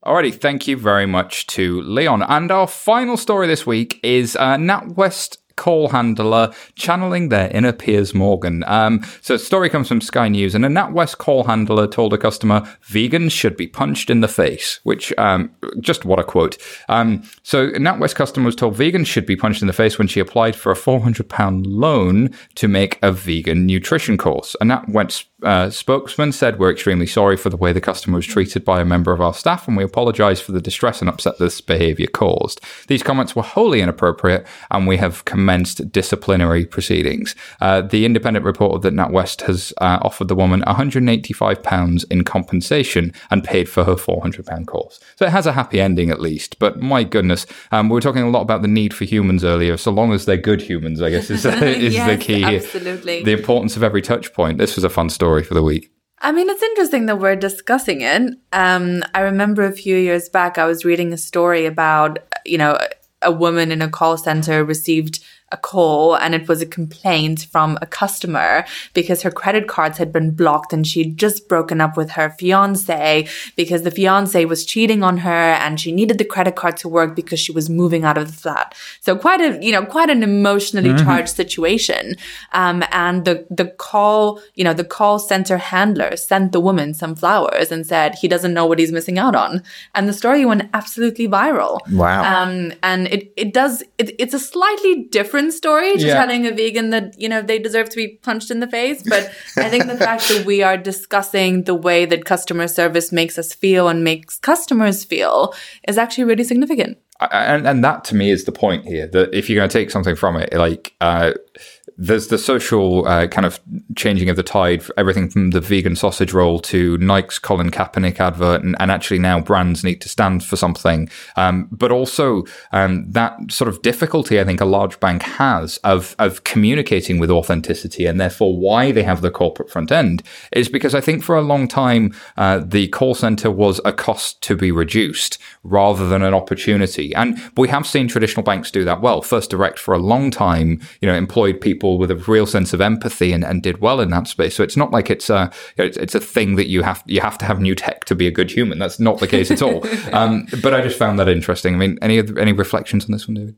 Alrighty, thank you very much to Leon. And our final story this week is uh, NatWest call handler channeling their inner Piers Morgan. Um, so the story comes from Sky News, and a NatWest call handler told a customer, vegans should be punched in the face, which, um, just what a quote. Um, so NatWest customer was told vegans should be punched in the face when she applied for a £400 loan to make a vegan nutrition course. A NatWest uh, spokesman said, We're extremely sorry for the way the customer was treated by a member of our staff, and we apologise for the distress and upset this behaviour caused. These comments were wholly inappropriate, and we have commenced disciplinary proceedings. Uh, the independent reported that NatWest has uh, offered the woman £185 in compensation and paid for her £400 course. So it has a happy ending at least, but my goodness, um, we were talking a lot about the need for humans earlier, so long as they're good humans, I guess, is, *laughs* is Yes, the key here. absolutely. The importance of every touch point. This was a fun story for the week. I mean, it's interesting that we're discussing it. Um, I remember a few years back, I was reading a story about, you know, a woman in a call center received a call and it was a complaint from a customer because her credit cards had been blocked and she'd just broken up with her fiance because the fiance was cheating on her and she needed the credit card to work because she was moving out of the flat. So quite a, you know, quite an emotionally charged situation. Um, and the, the call, you know, the call center handler sent the woman some flowers and said he doesn't know what he's missing out on. And the story went absolutely viral. Wow. Um, and it, it does, it, it's a slightly different story to Yeah. telling a vegan that, you know, they deserve to be punched in the face. But I think the fact that we are discussing the way that customer service makes us feel and makes customers feel is actually really significant. and and that to me is the point here that if you're going to take something from it like uh there's the social uh, kind of changing of the tide, everything from the vegan sausage roll to Nike's Colin Kaepernick advert, and, and actually now brands need to stand for something. Um, but also um, that sort of difficulty I think a large bank has of of communicating with authenticity, and therefore why they have the corporate front end is because I think for a long time uh, the call center was a cost to be reduced rather than an opportunity, and we have seen traditional banks do that well. First Direct for a long time, you know, employed people with a real sense of empathy and, and did well in that space. So it's not like it's a you know, it's, it's a thing that you have you have to have new tech to be a good human. That's not the case at all. *laughs* um, but I just found that interesting. I mean, any any reflections on this one, David?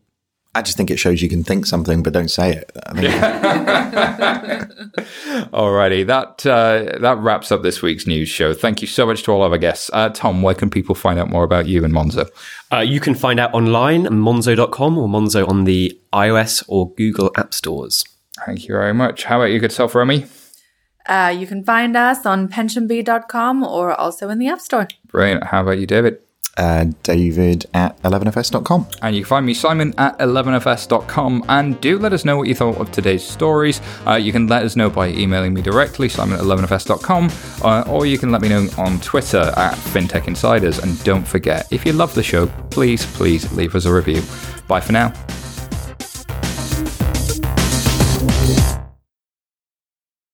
I just think it shows you can think something but don't say it. I think *laughs* Alrighty, that uh, that wraps up this week's news show. Thank you so much to all of our guests. Uh, Tom, where can people find out more about you and Monzo? Uh, you can find out online at monzo.com or Monzo on the iOS or Google App Stores. Thank you very much. How about you, good self, Romi? Uh, you can find us on pensionbee.com or also in the App Store. Brilliant. How about you, David? Uh, David at 11fs.com. And you can find me, Simon, at 11fs.com. And do let us know what you thought of today's stories. Uh, you can let us know by emailing me directly, simon at 11fs.com, uh, or you can let me know on Twitter at FinTech Insiders. And don't forget, if you love the show, please, please leave us a review. Bye for now.